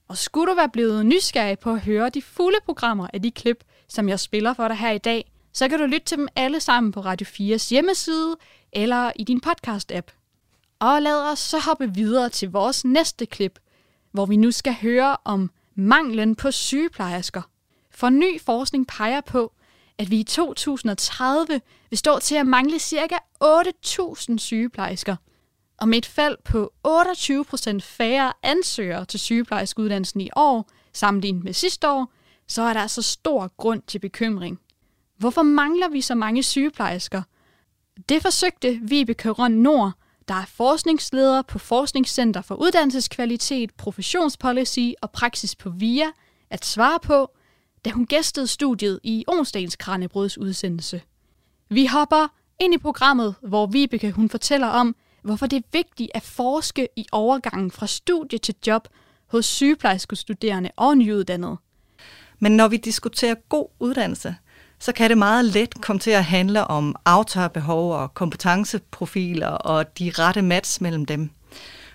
Og skulle du være blevet nysgerrig på at høre de fulde programmer af de klip, som jeg spiller for dig her i dag, så kan du lytte til dem alle sammen på Radio 4's hjemmeside eller i din podcast-app. Og lad os så hoppe videre til vores næste klip – hvor vi nu skal høre om manglen på sygeplejersker. For ny forskning peger på, at vi i 2030 vil stå til at mangle ca. 8.000 sygeplejersker. Og med et fald på 28% færre ansøgere til sygeplejerskeuddannelsen i år, sammenlignet med sidste år, så er der altså stor grund til bekymring. Hvorfor mangler vi så mange sygeplejersker? Det forsøgte Vibeke Røn Nord der er forskningsleder på Forskningscenter for Uddannelseskvalitet, Professionspolicy og Praksis på VIA at svare på, da hun gæstede studiet i onsdagens Kranjebruds udsendelse. Vi hopper ind i programmet, hvor Vibeke hun fortæller om, hvorfor det er vigtigt at forske i overgangen fra studie til job hos sygeplejerskestuderende og nyuddannede. Men når vi diskuterer god uddannelse, så kan det meget let komme til at handle om aftagerbehov og kompetenceprofiler og de rette match mellem dem.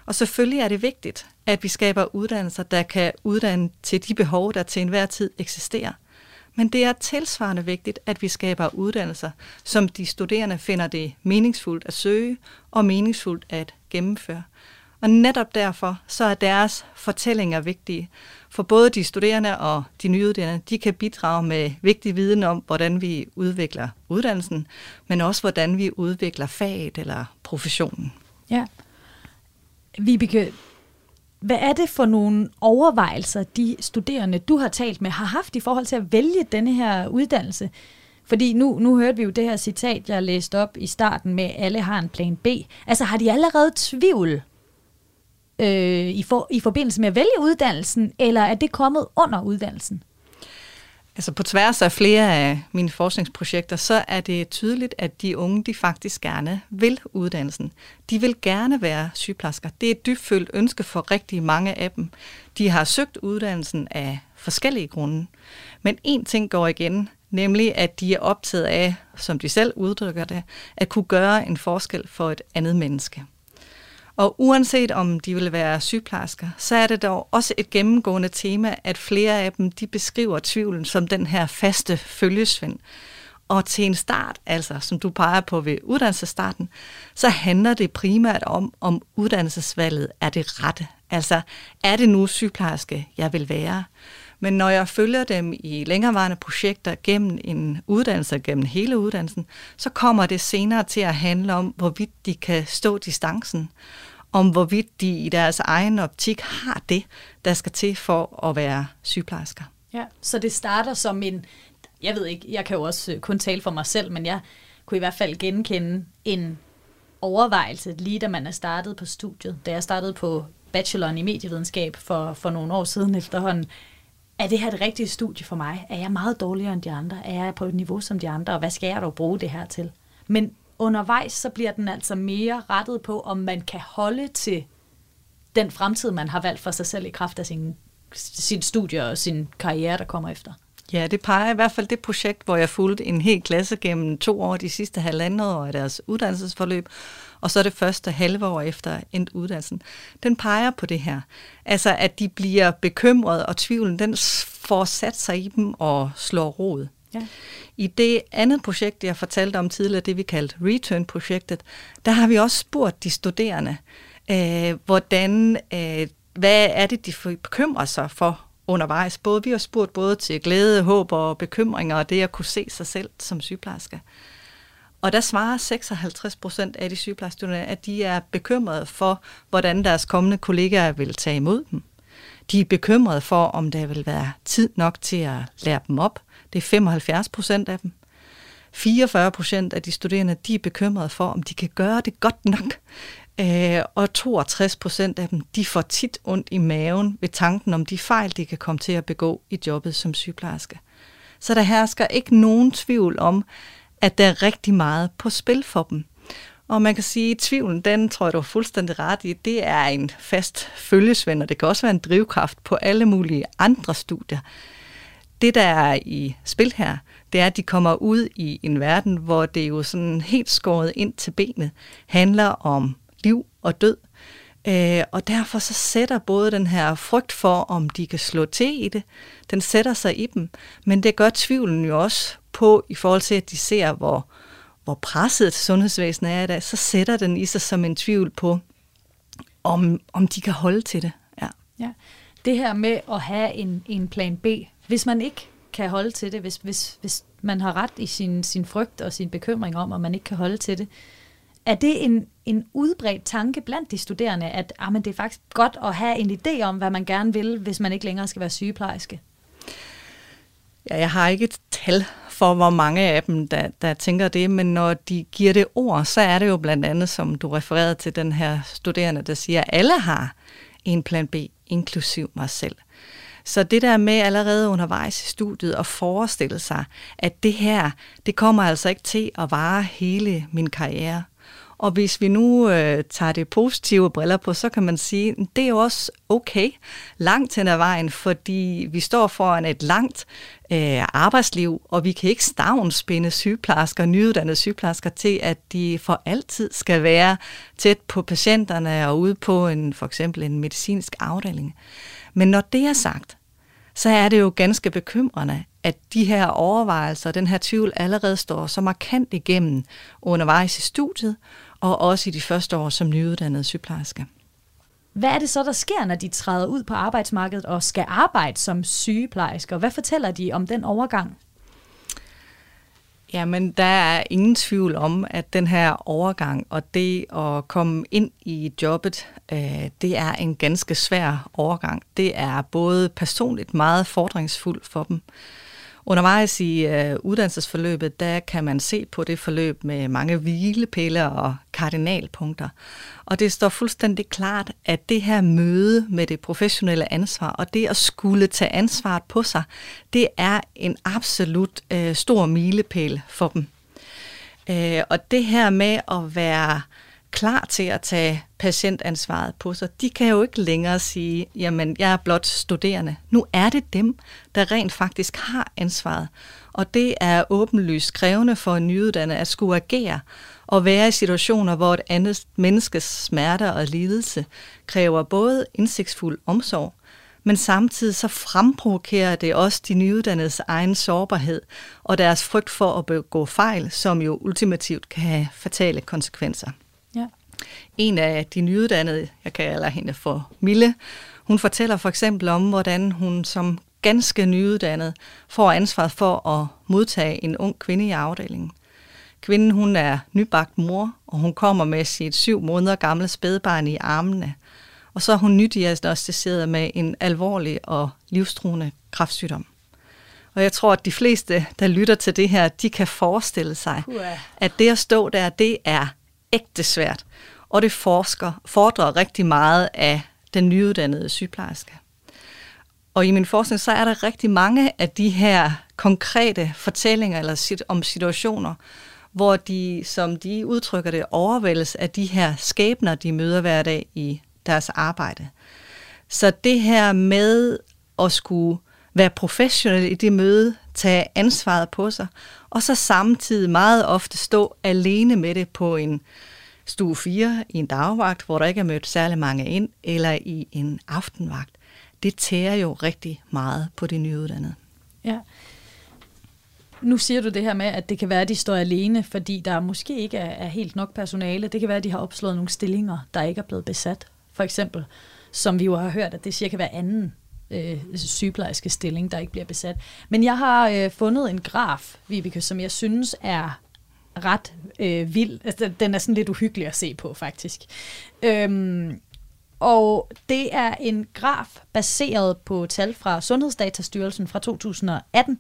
Og selvfølgelig er det vigtigt, at vi skaber uddannelser, der kan uddanne til de behov, der til enhver tid eksisterer. Men det er tilsvarende vigtigt, at vi skaber uddannelser, som de studerende finder det meningsfuldt at søge og meningsfuldt at gennemføre. Og netop derfor så er deres fortællinger vigtige, for både de studerende og de nyuddannede, de kan bidrage med vigtig viden om, hvordan vi udvikler uddannelsen, men også hvordan vi udvikler faget eller professionen. Ja. Vibeke, Hvad er det for nogle overvejelser, de studerende, du har talt med, har haft i forhold til at vælge denne her uddannelse? Fordi nu, nu hørte vi jo det her citat, jeg læste op i starten med, alle har en plan B. Altså har de allerede tvivl øh, i, for, i forbindelse med at vælge uddannelsen, eller er det kommet under uddannelsen? Altså på tværs af flere af mine forskningsprojekter, så er det tydeligt, at de unge, de faktisk gerne vil uddannelsen. De vil gerne være sygeplejersker. Det er et dybfølt ønske for rigtig mange af dem. De har søgt uddannelsen af forskellige grunde. Men en ting går igen, nemlig at de er optaget af, som de selv udtrykker det, at kunne gøre en forskel for et andet menneske. Og uanset om de vil være sygeplejersker, så er det dog også et gennemgående tema, at flere af dem de beskriver tvivlen som den her faste følgesvend. Og til en start, altså som du peger på ved uddannelsesstarten, så handler det primært om, om uddannelsesvalget er det rette. Altså, er det nu sygeplejerske, jeg vil være? Men når jeg følger dem i længerevarende projekter gennem en uddannelse, gennem hele uddannelsen, så kommer det senere til at handle om, hvorvidt de kan stå distancen, om hvorvidt de i deres egen optik har det, der skal til for at være sygeplejersker. Ja, så det starter som en, jeg ved ikke, jeg kan jo også øh, kun tale for mig selv, men jeg kunne i hvert fald genkende en overvejelse, lige da man er startet på studiet. Da jeg startede på bacheloren i medievidenskab for, for nogle år siden efterhånden, er det her det rigtige studie for mig? Er jeg meget dårligere end de andre? Er jeg på et niveau som de andre? Og hvad skal jeg dog bruge det her til? Men undervejs så bliver den altså mere rettet på, om man kan holde til den fremtid, man har valgt for sig selv i kraft af sin, sin studie og sin karriere, der kommer efter. Ja, det peger i hvert fald det projekt, hvor jeg fulgte en hel klasse gennem to år de sidste halvandet år af deres uddannelsesforløb, og så det første halve år efter endt uddannelsen. Den peger på det her. Altså, at de bliver bekymrede, og tvivlen, den får sat sig i dem og slår rod. Ja. I det andet projekt, jeg fortalte om tidligere, det vi kaldte Return-projektet, der har vi også spurgt de studerende, øh, hvordan, øh, hvad er det, de bekymrer sig for undervejs. Både, vi har spurgt både til glæde, håb og bekymringer, og det at kunne se sig selv som sygeplejerske. Og der svarer 56 procent af de sygeplejestuderende, at de er bekymrede for, hvordan deres kommende kollegaer vil tage imod dem. De er bekymrede for, om der vil være tid nok til at lære dem op. Det er 75 procent af dem. 44 procent af de studerende, de er bekymrede for, om de kan gøre det godt nok. Øh, og 62 procent af dem, de får tit ondt i maven ved tanken om de fejl, de kan komme til at begå i jobbet som sygeplejerske. Så der hersker ikke nogen tvivl om, at der er rigtig meget på spil for dem. Og man kan sige, at tvivlen, den tror jeg, du er fuldstændig ret i, det er en fast følgesvend, og det kan også være en drivkraft på alle mulige andre studier. Det, der er i spil her, det er, at de kommer ud i en verden, hvor det jo sådan helt skåret ind til benet handler om liv og død. Øh, og derfor så sætter både den her frygt for, om de kan slå til i det, den sætter sig i dem. Men det gør tvivlen jo også på, i forhold til, at de ser, hvor, hvor presset sundhedsvæsenet er i dag, så sætter den i sig som en tvivl på, om, om de kan holde til det. Ja. ja. Det her med at have en, en plan B, hvis man ikke kan holde til det, hvis, hvis, hvis man har ret i sin, sin frygt og sin bekymring om, at man ikke kan holde til det, er det en, en udbredt tanke blandt de studerende, at ah, men det er faktisk godt at have en idé om, hvad man gerne vil, hvis man ikke længere skal være sygeplejerske? Ja, jeg har ikke et tal for, hvor mange af dem, der, der tænker det, men når de giver det ord, så er det jo blandt andet, som du refererede til den her studerende, der siger, at alle har en plan B, inklusiv mig selv. Så det der med allerede undervejs i studiet at forestille sig, at det her, det kommer altså ikke til at vare hele min karriere. Og hvis vi nu øh, tager det positive briller på, så kan man sige, at det er jo også okay langt hen ad vejen, fordi vi står foran et langt øh, arbejdsliv, og vi kan ikke stavnspinde sygeplejersker, nyuddannede sygeplejersker til, at de for altid skal være tæt på patienterne og ude på en, for eksempel en medicinsk afdeling. Men når det er sagt, så er det jo ganske bekymrende, at de her overvejelser, den her tvivl allerede står så markant igennem undervejs i studiet, og også i de første år som nyuddannede sygeplejerske. Hvad er det så, der sker, når de træder ud på arbejdsmarkedet og skal arbejde som sygeplejersker? Hvad fortæller de om den overgang? Jamen, der er ingen tvivl om, at den her overgang og det at komme ind i jobbet, øh, det er en ganske svær overgang. Det er både personligt meget fordringsfuldt for dem, Undervejs i øh, uddannelsesforløbet, der kan man se på det forløb med mange hvilepiller og kardinalpunkter. Og det står fuldstændig klart, at det her møde med det professionelle ansvar, og det at skulle tage ansvaret på sig, det er en absolut øh, stor milepæl for dem. Øh, og det her med at være klar til at tage patientansvaret på sig. De kan jo ikke længere sige, jamen jeg er blot studerende. Nu er det dem, der rent faktisk har ansvaret. Og det er åbenlyst krævende for en nyuddannet at skulle agere og være i situationer, hvor et andet menneskes smerter og lidelse kræver både indsigtsfuld omsorg, men samtidig så fremprovokerer det også de nyuddannedes egen sårbarhed og deres frygt for at begå fejl, som jo ultimativt kan have fatale konsekvenser. En af de nyuddannede, jeg kalder hende for Mille, hun fortæller for eksempel om, hvordan hun som ganske nyuddannet får ansvaret for at modtage en ung kvinde i afdelingen. Kvinden hun er nybagt mor, og hun kommer med sit syv måneder gamle spædbarn i armene. Og så er hun nydiagnostiseret med en alvorlig og livstruende kræftsygdom. Og jeg tror, at de fleste, der lytter til det her, de kan forestille sig, at det at stå der, det er ægte svært og det forsker, fordrer rigtig meget af den nyuddannede sygeplejerske. Og i min forskning, så er der rigtig mange af de her konkrete fortællinger eller sit, om situationer, hvor de, som de udtrykker det, overvældes af de her skæbner, de møder hver dag i deres arbejde. Så det her med at skulle være professionel i det møde, tage ansvaret på sig, og så samtidig meget ofte stå alene med det på en stue 4 i en dagvagt, hvor der ikke er mødt særlig mange ind, eller i en aftenvagt, det tærer jo rigtig meget på de nyuddannede. Ja. Nu siger du det her med, at det kan være, at de står alene, fordi der måske ikke er, er helt nok personale. Det kan være, at de har opslået nogle stillinger, der ikke er blevet besat. For eksempel, som vi jo har hørt, at det cirka hver anden øh, sygeplejerske stilling, der ikke bliver besat. Men jeg har øh, fundet en graf, Vibeke, som jeg synes er ret øh, vild. Altså, den er sådan lidt uhyggelig at se på, faktisk. Øhm, og det er en graf baseret på tal fra Sundhedsdatastyrelsen fra 2018,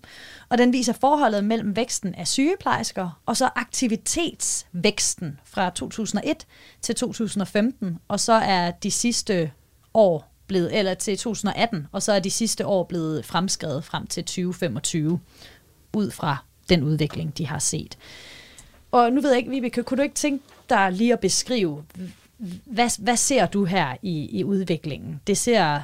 og den viser forholdet mellem væksten af sygeplejersker og så aktivitetsvæksten fra 2001 til 2015, og så er de sidste år blevet, eller til 2018, og så er de sidste år blevet fremskrevet frem til 2025, ud fra den udvikling, de har set. Og nu ved jeg ikke, Vibeke, kunne du ikke tænke dig lige at beskrive, hvad, hvad ser du her i, i udviklingen? Det ser,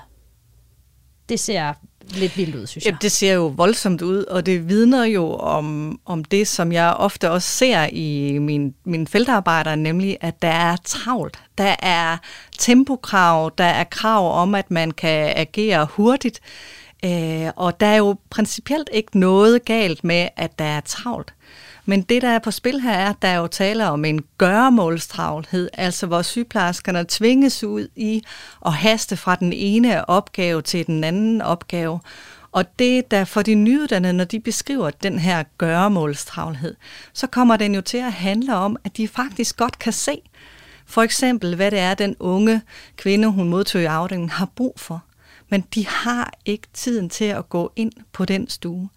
det ser lidt vildt ud, synes jeg. Ja, det ser jo voldsomt ud, og det vidner jo om, om det, som jeg ofte også ser i min, mine feltarbejder, nemlig at der er travlt. Der er tempokrav, der er krav om, at man kan agere hurtigt, øh, og der er jo principielt ikke noget galt med, at der er travlt. Men det, der er på spil her, er, at der er jo taler om en gøremålstravlhed, altså hvor sygeplejerskerne tvinges ud i at haste fra den ene opgave til den anden opgave. Og det, der for de nyuddannede, når de beskriver den her gøremålstravlhed, så kommer den jo til at handle om, at de faktisk godt kan se, for eksempel, hvad det er, den unge kvinde, hun modtog i afdelingen, har brug for men de har ikke tiden til at gå ind på den stue.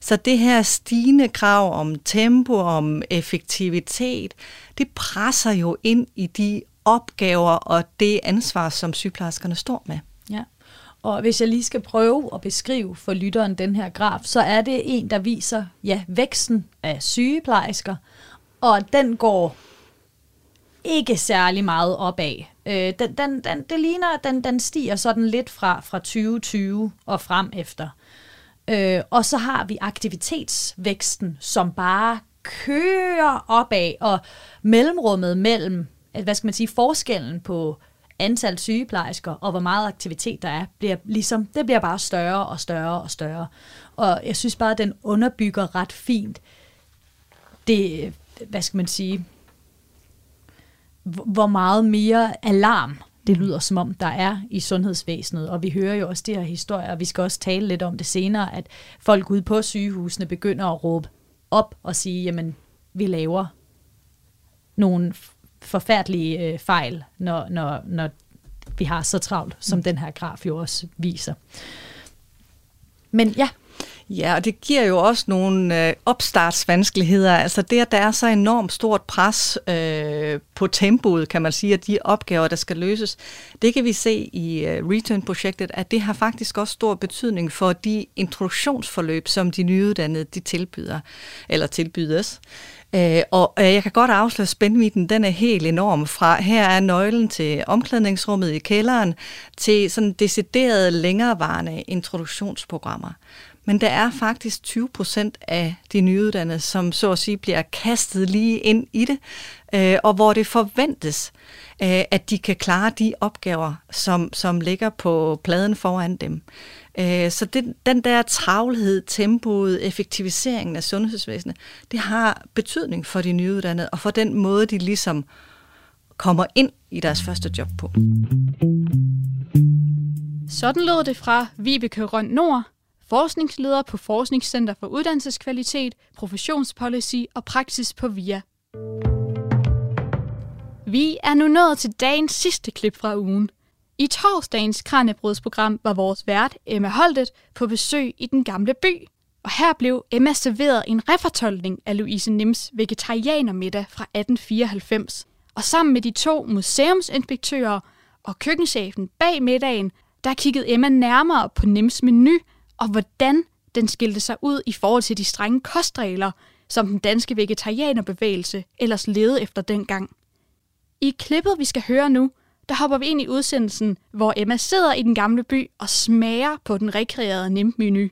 Så det her stigende krav om tempo, om effektivitet, det presser jo ind i de opgaver og det ansvar, som sygeplejerskerne står med. Ja. Og hvis jeg lige skal prøve at beskrive for lytteren den her graf, så er det en, der viser ja, væksten af sygeplejersker, og den går ikke særlig meget opad. Øh, den, den, den, det ligner, at den, den stiger sådan lidt fra, fra 2020 og frem efter. Øh, og så har vi aktivitetsvæksten, som bare kører opad, og mellemrummet mellem, hvad skal man sige, forskellen på antal sygeplejersker og hvor meget aktivitet der er, bliver ligesom, det bliver bare større og større og større. Og jeg synes bare, at den underbygger ret fint det, hvad skal man sige, hvor meget mere alarm det lyder som om, der er i sundhedsvæsenet. Og vi hører jo også de her historier, og vi skal også tale lidt om det senere, at folk ude på sygehusene begynder at råbe op og sige, jamen, vi laver nogle forfærdelige øh, fejl, når, når, når vi har så travlt, som mm. den her graf jo også viser. Men ja, Ja, og det giver jo også nogle øh, opstartsvanskeligheder. Altså det, at der er så enormt stort pres øh, på tempoet, kan man sige, at de opgaver, der skal løses, det kan vi se i øh, Return-projektet, at det har faktisk også stor betydning for de introduktionsforløb, som de nyuddannede de tilbyder, eller tilbydes. Øh, og øh, jeg kan godt afsløre, at spændvidden den er helt enorm. Fra her er nøglen til omklædningsrummet i kælderen, til sådan deciderede længerevarende introduktionsprogrammer. Men der er faktisk 20 procent af de nyuddannede, som så at sige bliver kastet lige ind i det, øh, og hvor det forventes, øh, at de kan klare de opgaver, som, som ligger på pladen foran dem. Øh, så det, den der travlhed, tempoet, effektiviseringen af sundhedsvæsenet, det har betydning for de nyuddannede, og for den måde, de ligesom kommer ind i deres første job på. Sådan lød det fra Vibeke Røn Nord, forskningsleder på Forskningscenter for Uddannelseskvalitet, Professionspolicy og Praksis på VIA. Vi er nu nået til dagens sidste klip fra ugen. I torsdagens Kranjebrudsprogram var vores vært Emma Holtet på besøg i den gamle by. Og her blev Emma serveret en refortolkning af Louise Nims vegetarianermiddag fra 1894. Og sammen med de to museumsinspektører og køkkenchefen bag middagen, der kiggede Emma nærmere på Nims menu og hvordan den skilte sig ud i forhold til de strenge kostregler, som den danske vegetarianerbevægelse ellers levede efter dengang. I klippet, vi skal høre nu, der hopper vi ind i udsendelsen, hvor Emma sidder i den gamle by og smager på den rekreerede NIM-menu.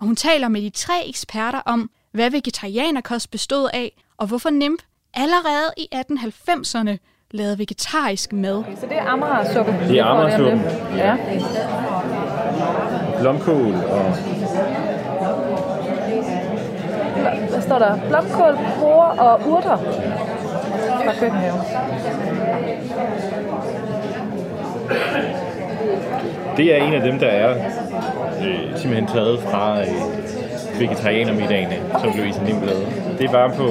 Og hun taler med de tre eksperter om, hvad vegetarianerkost bestod af, og hvorfor NIMP allerede i 1890'erne lavede vegetarisk mad. Okay, så det er Amagersuppe? Det er Amagersuppe. Ja. Blomkål og... Hvad står der? Blomkål, porre og urter fra køkkenhave. Det er en af dem, der er øh, simpelthen taget fra øh, vegetarianermiddagene, som Louise Nim lavede. Det var på,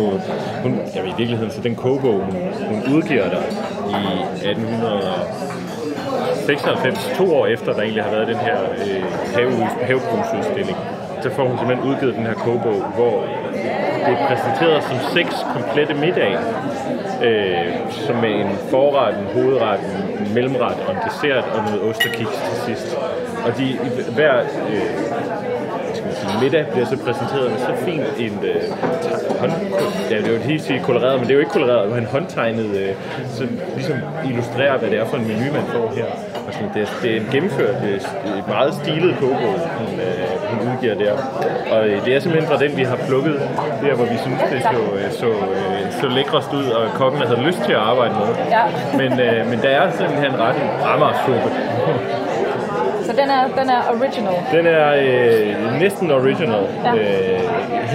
hun, ja, i virkeligheden, så den kogebog, hun, hun udgiver der i 96, to år efter, der egentlig har været den her øh, have, havebrusudstilling, så får hun simpelthen udgivet den her kogebog, hvor det er præsenteret som seks komplette middage, øh, som med en forret, en hovedret, en mellemret og en dessert og noget ost og kiks til sidst. Og de, hver øh, middag bliver så præsenteret med så fint en øh, hånd, ja, det er jo helt sige koloreret, men det er jo ikke koloreret, men en håndtegnet, øh, så ligesom illustrerer, hvad det er for en menu, man får her. Og sådan, det, er, det er en gennemført, et meget stilet kogebog, hun, øh, hun udgiver der. Og øh, det er simpelthen fra den, vi har plukket der, hvor vi synes, det så, øh, så, øh, så lækrest ud, og kokken havde lyst til at arbejde med. Ja. Men, øh, men der er simpelthen ret en Amager-suppe. Så den er, den er original? Den er øh, næsten original. Ja. Øh,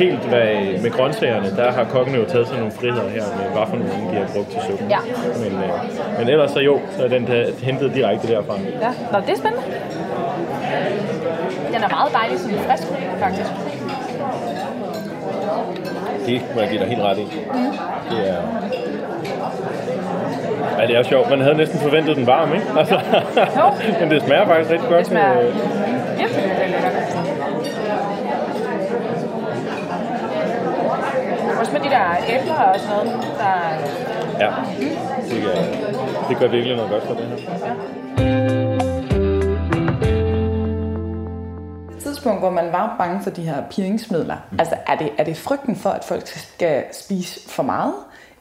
helt hvad, med grøntsagerne, der har kokken jo taget sådan nogle friheder her med, hvad for nogle de har brugt til suppen. Ja. Men, øh, men ellers så jo, så er den der, hentet direkte derfra. Ja, Nå, det er spændende. Den er meget dejlig, sådan frisk, faktisk. Det må jeg give dig helt ret i. Mm. Det er, Ja, det er sjovt. Man havde næsten forventet den varm, ikke? Altså, men det smager faktisk rigtig godt. Det smager virkelig, virkelig Også med de der æbler og sådan noget, der... Ja, det gør, det gør virkelig noget godt for det her. Ja. tidspunkt, hvor man var bange for de her piringsmidler, altså er det, er det frygten for, at folk skal spise for meget?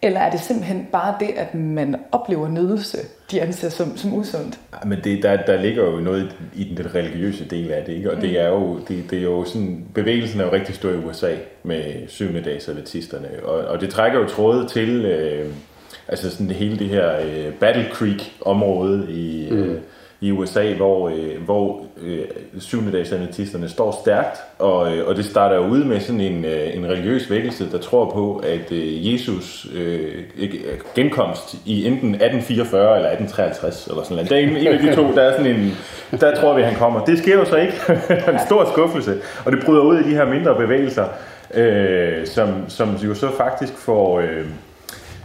Eller er det simpelthen bare det, at man oplever nydelse, de anser som, som usundt? Ja, men det, der, der ligger jo noget i den religiøse del af det, ikke? og mm. det er jo, det, det er jo sådan, bevægelsen er jo rigtig stor i USA med syvende dags adventisterne, og, og det trækker jo trådet til, øh, altså sådan det hele det her øh, Battle Creek-område i, mm. øh, i USA, hvor, øh, hvor øh, syvende dags står stærkt, og, øh, og det starter jo ud med sådan en, øh, en religiøs vækkelse, der tror på, at øh, Jesus øh, øh genkomst i enten 1844 eller 1853, eller sådan noget. Der er en, en af de to, der er sådan en, der tror vi, han kommer. Det sker jo så ikke. en stor skuffelse, og det bryder ud i de her mindre bevægelser, øh, som, som jo så faktisk får... Øh,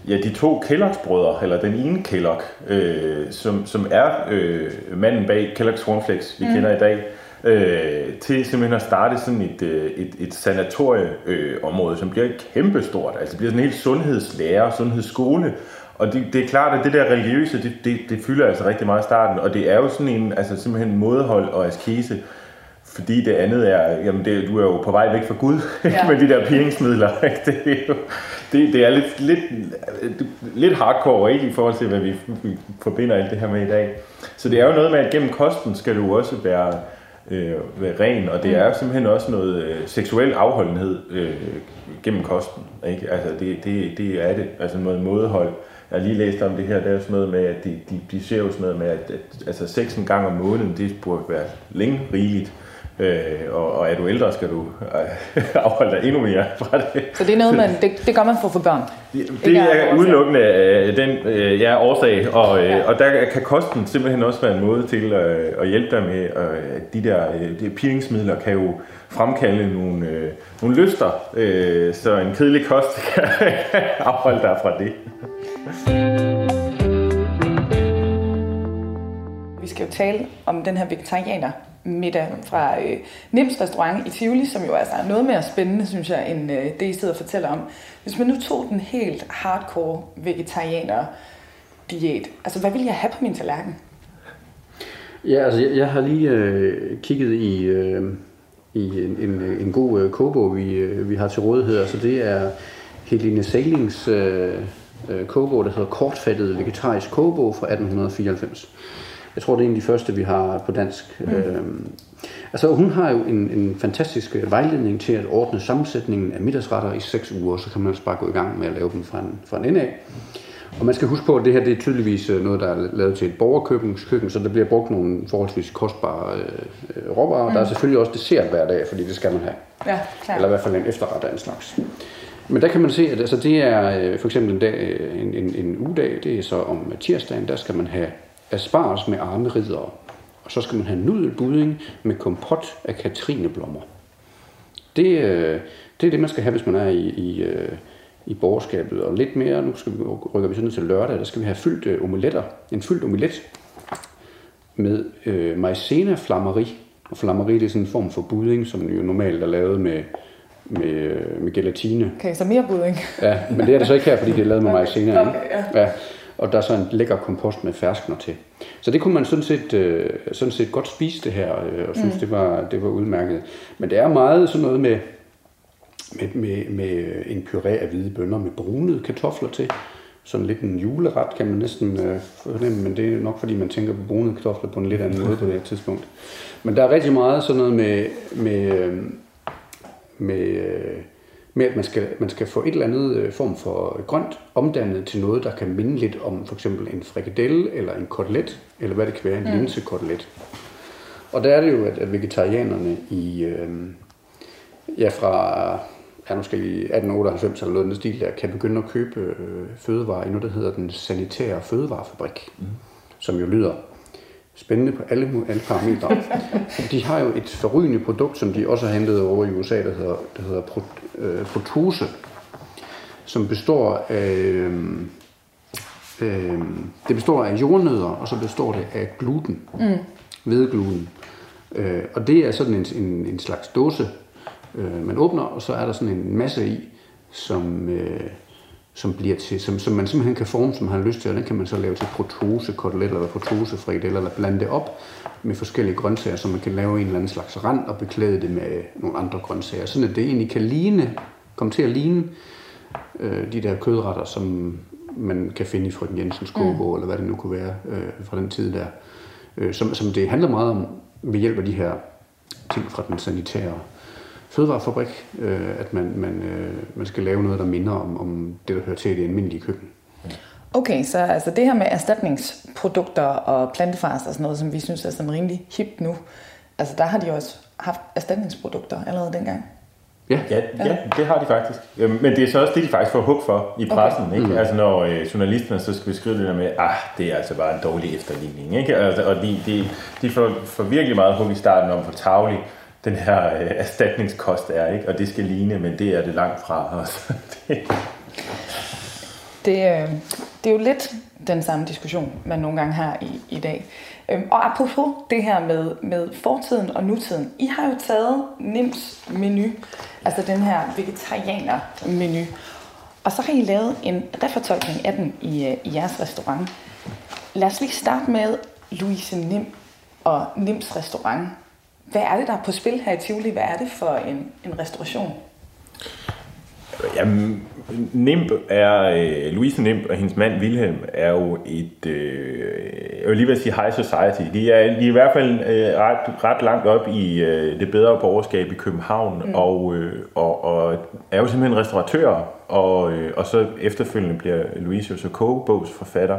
ja, de to Kellogg's brødre, eller den ene Kellogg, øh, som, som er øh, manden bag Kellogg's Cornflakes, vi mm. kender i dag, øh, til simpelthen at starte sådan et, øh, et, et sanatorieområde, øh, som bliver kæmpestort. Altså det bliver sådan en helt sundhedslærer, sundhedsskole, og det, det er klart, at det der religiøse, det, det, det fylder altså rigtig meget i starten, og det er jo sådan en, altså simpelthen mådehold og askese, fordi det andet er, jamen det, du er jo på vej væk fra Gud ja. med de der piringsmidler. det, er jo, det, det er lidt, lidt, lidt hardcore ikke, i forhold til, hvad vi, forbinder alt det her med i dag. Så det er jo noget med, at gennem kosten skal du også være, øh, være ren, og det er simpelthen også noget øh, seksuel afholdenhed øh, gennem kosten. Ikke? Altså det, det, det er det, altså noget mådehold. Jeg har lige læst om det her, det er sådan noget med, at de, de, de ser jo sådan noget med, at, at altså sex en gang om måneden, det burde være længe rigeligt. Øh, og, og er du ældre, skal du øh, afholde dig endnu mere fra det. Så det er noget, man, det, det gør man for få børn? Det, det er udelukkende øh, den øh, ja, årsag, og, øh, ja. og der kan kosten simpelthen også være en måde til øh, at hjælpe dig med, øh, de der øh, de piringsmidler kan jo fremkalde nogle, øh, nogle lyster, øh, så en kedelig kost kan afholde dig fra det. Vi skal jo tale om den her vegetarianer middag fra øh, Nims restaurant i Tivoli, som jo altså er noget mere spændende, synes jeg, end øh, det, I sidder og fortæller om. Hvis man nu tog den helt hardcore vegetarianer diæt, altså hvad vil jeg have på min tallerken? Ja, altså jeg, jeg har lige øh, kigget i, øh, i en, en, en god øh, kogebog, vi, øh, vi har til rådighed. Altså det er Helene Salings øh, øh, kogebog, der hedder Kortfattet Vegetarisk Kogebog fra 1894. Jeg tror, det er en af de første, vi har på dansk. Mm. Øhm, altså, hun har jo en, en fantastisk øh, vejledning til at ordne sammensætningen af middagsretter i seks uger, så kan man også bare gå i gang med at lave dem fra en, fra en ende af. Og man skal huske på, at det her det er tydeligvis øh, noget, der er lavet til et borgerkøkken, så der bliver brugt nogle forholdsvis kostbare øh, råvarer. Mm. Der er selvfølgelig også dessert hver dag, fordi det skal man have. Ja, klar. Eller i hvert fald en efterret af en slags. Men der kan man se, at altså, det er øh, for eksempel en, dag, en, en, en ugedag, det er så om tirsdagen, der skal man have asparges med arme ridere. Og så skal man have nudelbudding med kompot af katrineblommer. Det, øh, det er det, man skal have, hvis man er i, i, øh, i borgerskabet. Og lidt mere, nu skal vi, rykker vi sådan til lørdag, der skal vi have fyldt øh, omeletter. En fyldt omelet med øh, maizena flammeri. Og flammeri det er sådan en form for budding, som jo normalt er lavet med, med, med gelatine. Okay, så mere budding. Ja, men det er det så ikke her, fordi det er lavet med maizena. Okay, ja. ja og der er så en lækker kompost med ferskner til. Så det kunne man sådan set, øh, sådan set godt spise det her, øh, og synes, mm. det, var, det var udmærket. Men det er meget sådan noget med, med, med, med en puré af hvide bønner med brunede kartofler til. Sådan lidt en juleret, kan man næsten øh, fornemme, men det er nok fordi, man tænker på brunede kartofler på en lidt anden måde på det her tidspunkt. Men der er rigtig meget sådan noget med, med, øh, med øh, med, at man skal, man skal få et eller andet øh, form for grønt omdannet til noget, der kan minde lidt om for eksempel en frikadelle eller en kotelet, eller hvad det kan være, en mm. linsekotelet. Og der er det jo, at, at vegetarianerne i, øh, ja, fra ja, måske 1898 eller noget den stil der, kan begynde at købe øh, fødevarer i noget, der hedder den sanitære fødevarefabrik, mm. som jo lyder spændende på alle, alle parametre. de har jo et forrygende produkt, som de også har hentet over i USA, der hedder, der hedder øh, protose, som består af, øh, det består af jordnødder, og så består det af gluten, mm. hvedegluten. Øh, og det er sådan en, en, en slags dåse, øh, man åbner, og så er der sådan en masse i, som, øh, som, bliver til, som, som man simpelthen kan forme, som man har lyst til, og den kan man så lave til protose koteletter eller protose frikadeller, eller blande det op med forskellige grøntsager, så man kan lave en eller anden slags rand og beklæde det med nogle andre grøntsager, sådan at det egentlig kan ligne, komme til at ligne øh, de der kødretter, som man kan finde i frøken Jensens kogebog, mm. eller hvad det nu kunne være øh, fra den tid der. Øh, som, som det handler meget om ved hjælp af de her ting fra den sanitære fødevarefabrik, øh, at man, man, øh, man skal lave noget, der minder om, om det, der hører til i det almindelige køkken. Okay, så altså det her med erstatningsprodukter og plantefars og sådan noget, som vi synes er sådan rimelig hip nu, altså der har de også haft erstatningsprodukter allerede dengang. Ja. Ja, ja, det har de faktisk. Men det er så også det, de faktisk får hug for i pressen. Okay. Ikke? Mm. Altså når øh, journalisterne så skal beskrive det der med, ah, det er altså bare en dårlig efterligning. Ikke? Altså, og de, de, de får, får virkelig meget hug i starten om for tavlig den her øh, erstatningskost er, ikke? og det skal ligne, men det er det langt fra. Altså, det, det, øh, det er jo lidt den samme diskussion, man nogle gange har i, i dag. Øhm, og apropos det her med, med fortiden og nutiden. I har jo taget Nims menu, altså den her vegetarianer menu, og så har I lavet en refortolkning af den i, øh, i jeres restaurant. Lad os lige starte med Louise Nim og Nims restaurant. Hvad er det, der er på spil her i Tivoli? Hvad er det for en, en restauration? Jamen, Nimb er, øh, Louise Nimb og hendes mand Wilhelm er jo et, øh, jeg vil lige vil sige high society. De er, de er i hvert fald øh, ret, ret langt op i øh, det bedre borgerskab i København, mm. og, øh, og, og er jo simpelthen restauratører, og, øh, og så efterfølgende bliver Louise jo så kogebogsforfatter,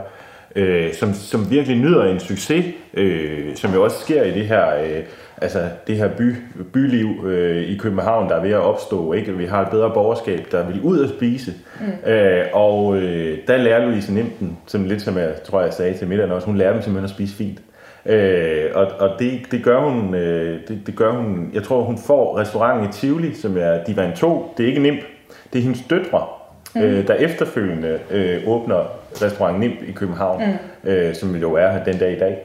øh, som, som virkelig nyder en succes, øh, som jo også sker i det her... Øh, altså det her by, byliv øh, i København, der er ved at opstå. Ikke? Vi har et bedre borgerskab, der vil ud at spise. Mm. Øh, og øh, der lærer Louise Nimten, som lidt som jeg tror, jeg sagde til middagen også, hun lærer dem simpelthen at spise fint. Øh, og og det, det, gør hun, øh, det, det gør hun, jeg tror hun får restauranten i Tivoli, som er Divan 2, det er ikke Nimp, det er hendes døtre, mm. øh, der efterfølgende øh, åbner restaurant Nimp i København, mm. øh, som jo er den dag i dag.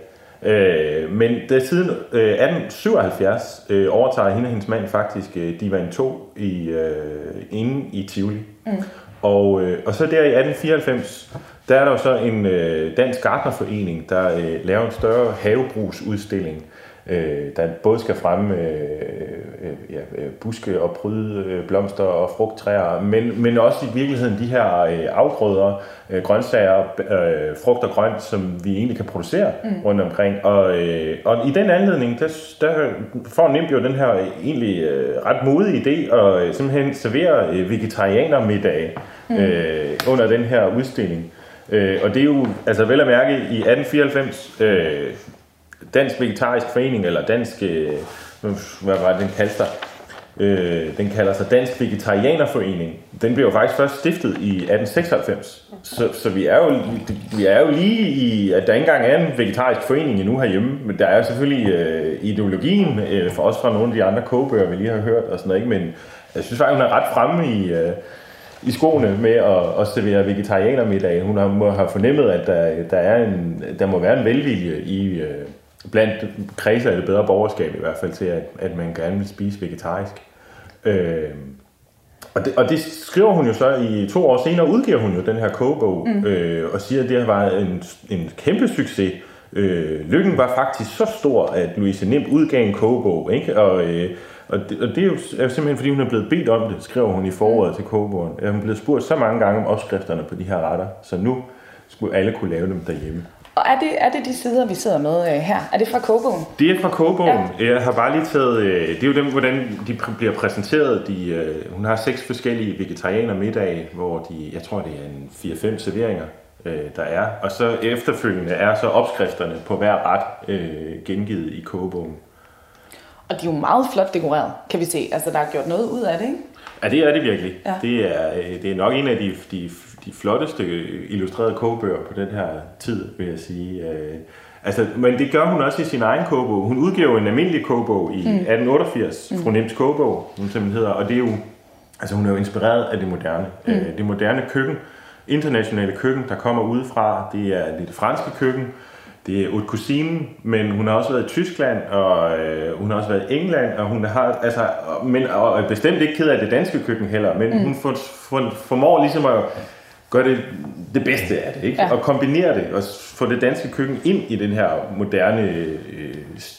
Øh, men da siden øh, 1877 øh, overtager hende og hendes mand faktisk øh, Divan 2 i, øh, inde i Tivoli. Mm. Og, øh, og så der i 1894, der er der jo så en øh, dansk gartnerforening, der øh, laver en større havebrugsudstilling, øh, der både skal fremme øh, øh, ja, øh, buske og pryde øh, blomster og frugttræer, men, men også i virkeligheden de her øh, afgrøder, øh, grøntsager, øh, frugt og grønt, som vi egentlig kan producere mm. rundt omkring. Og, øh, og i den anledning, der, der får Nimb jo den her egentlig øh, ret modige idé at øh, simpelthen servere øh, vegetarianermiddag mm. øh, under den her udstilling. Øh, og det er jo altså vel at mærke i 1894 øh, Dansk Vegetarisk Forening, eller Dansk, øh, hvad var det, den kaldte sig? Øh, den kalder sig Dansk Vegetarianerforening. Den blev jo faktisk først stiftet i 1896. Så, så vi, er jo, vi er jo lige i, at der ikke engang er en vegetarisk forening endnu herhjemme. Men der er jo selvfølgelig øh, ideologien, øh, for os fra nogle af de andre kogebøger, vi lige har hørt og sådan noget. Ikke? Men jeg synes faktisk, hun er ret fremme i, øh, i skoene med at, at servere vegetarianermiddag. Hun har, må have fornemmet, at der, der, er en, der må være en velvilje øh, i... Øh, blandt kredser af det bedre borgerskab i hvert fald til, at, at man gerne vil spise vegetarisk. Øh, og, det, og det skriver hun jo så i to år senere, udgiver hun jo den her kogebog, mm. øh, og siger, at det var en, en kæmpe succes. Øh, lykken var faktisk så stor, at Louise Nimb udgav en kogebog, ikke? Og, øh, og, det, og det er jo simpelthen, fordi hun er blevet bedt om det, skriver hun i foråret til kogebogen. Hun er blevet spurgt så mange gange om opskrifterne på de her retter, så nu skulle alle kunne lave dem derhjemme. Og er det, er det de sider, vi sidder med øh, her? Er det fra kogebogen? Det er fra kogebogen. Ja. Jeg har bare lige taget... Øh, det er jo dem, hvordan de bliver præsenteret. De, øh, hun har seks forskellige vegetarianer middag, hvor de, jeg tror, det er en 4-5 serveringer, øh, der er. Og så efterfølgende er så opskrifterne på hver ret øh, gengivet i kogebogen. Og de er jo meget flot dekoreret, kan vi se. Altså, der er gjort noget ud af det, ikke? Ja, det er det virkelig. Ja. Det, er, øh, det er nok en af de, de de flotteste illustrerede kogebøger på den her tid, vil jeg sige. Øh, altså, men det gør hun også i sin egen kogebog. Hun udgiver en almindelig kogebog i mm. 1888, mm. fru kogebog, hun simpelthen hedder, og det er jo, altså hun er jo inspireret af det moderne. Mm. Øh, det moderne køkken, internationale køkken, der kommer udefra, det er det franske køkken, det er haute cuisine, men hun har også været i Tyskland, og øh, hun har også været i England, og hun har, altså, men, og er bestemt ikke ked af det danske køkken heller, men mm. hun for, for, formår ligesom at gør det det bedste af det, ikke? Ja. og kombinere det, og få det danske køkken ind i den her moderne øh,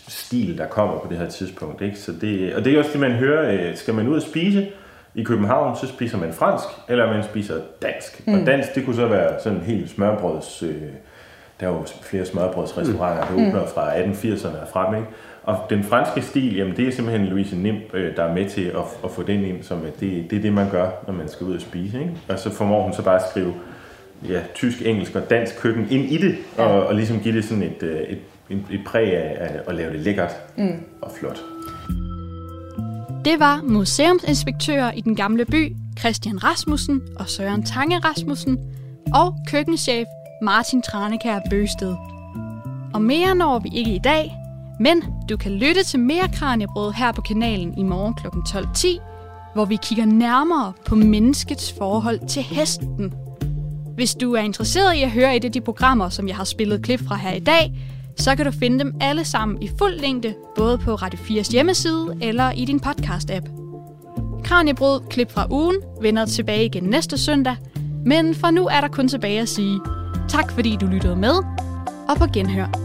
stil, der kommer på det her tidspunkt. Ikke? Så det, og det er også det, man hører, øh, skal man ud og spise i København, så spiser man fransk, eller man spiser dansk. Mm. Og dansk, det kunne så være sådan helt smørbrøds... Øh, der er jo flere smørbrødsrestauranter, der mm. åbner fra 1880'erne og frem, ikke? Og den franske stil, jamen det er simpelthen Louise Nim, øh, der er med til at, at få den ind, som det, det er det, man gør, når man skal ud og spise. Ikke? Og så formår hun så bare at skrive ja, tysk, engelsk og dansk køkken ind i det, ja. og, og ligesom give det sådan et, øh, et, et, et præg af, af at lave det lækkert mm. og flot. Det var museumsinspektører i den gamle by, Christian Rasmussen og Søren Tange Rasmussen, og køkkenchef Martin Tranekær Bøsted. Og mere når vi ikke i dag, men du kan lytte til mere Kranjebrød her på kanalen i morgen kl. 12.10, hvor vi kigger nærmere på menneskets forhold til hesten. Hvis du er interesseret i at høre et af de programmer, som jeg har spillet klip fra her i dag, så kan du finde dem alle sammen i fuld længde, både på Radio 4's hjemmeside eller i din podcast-app. Kranjebrød klip fra ugen vender tilbage igen næste søndag, men for nu er der kun tilbage at sige tak fordi du lyttede med, og på genhør.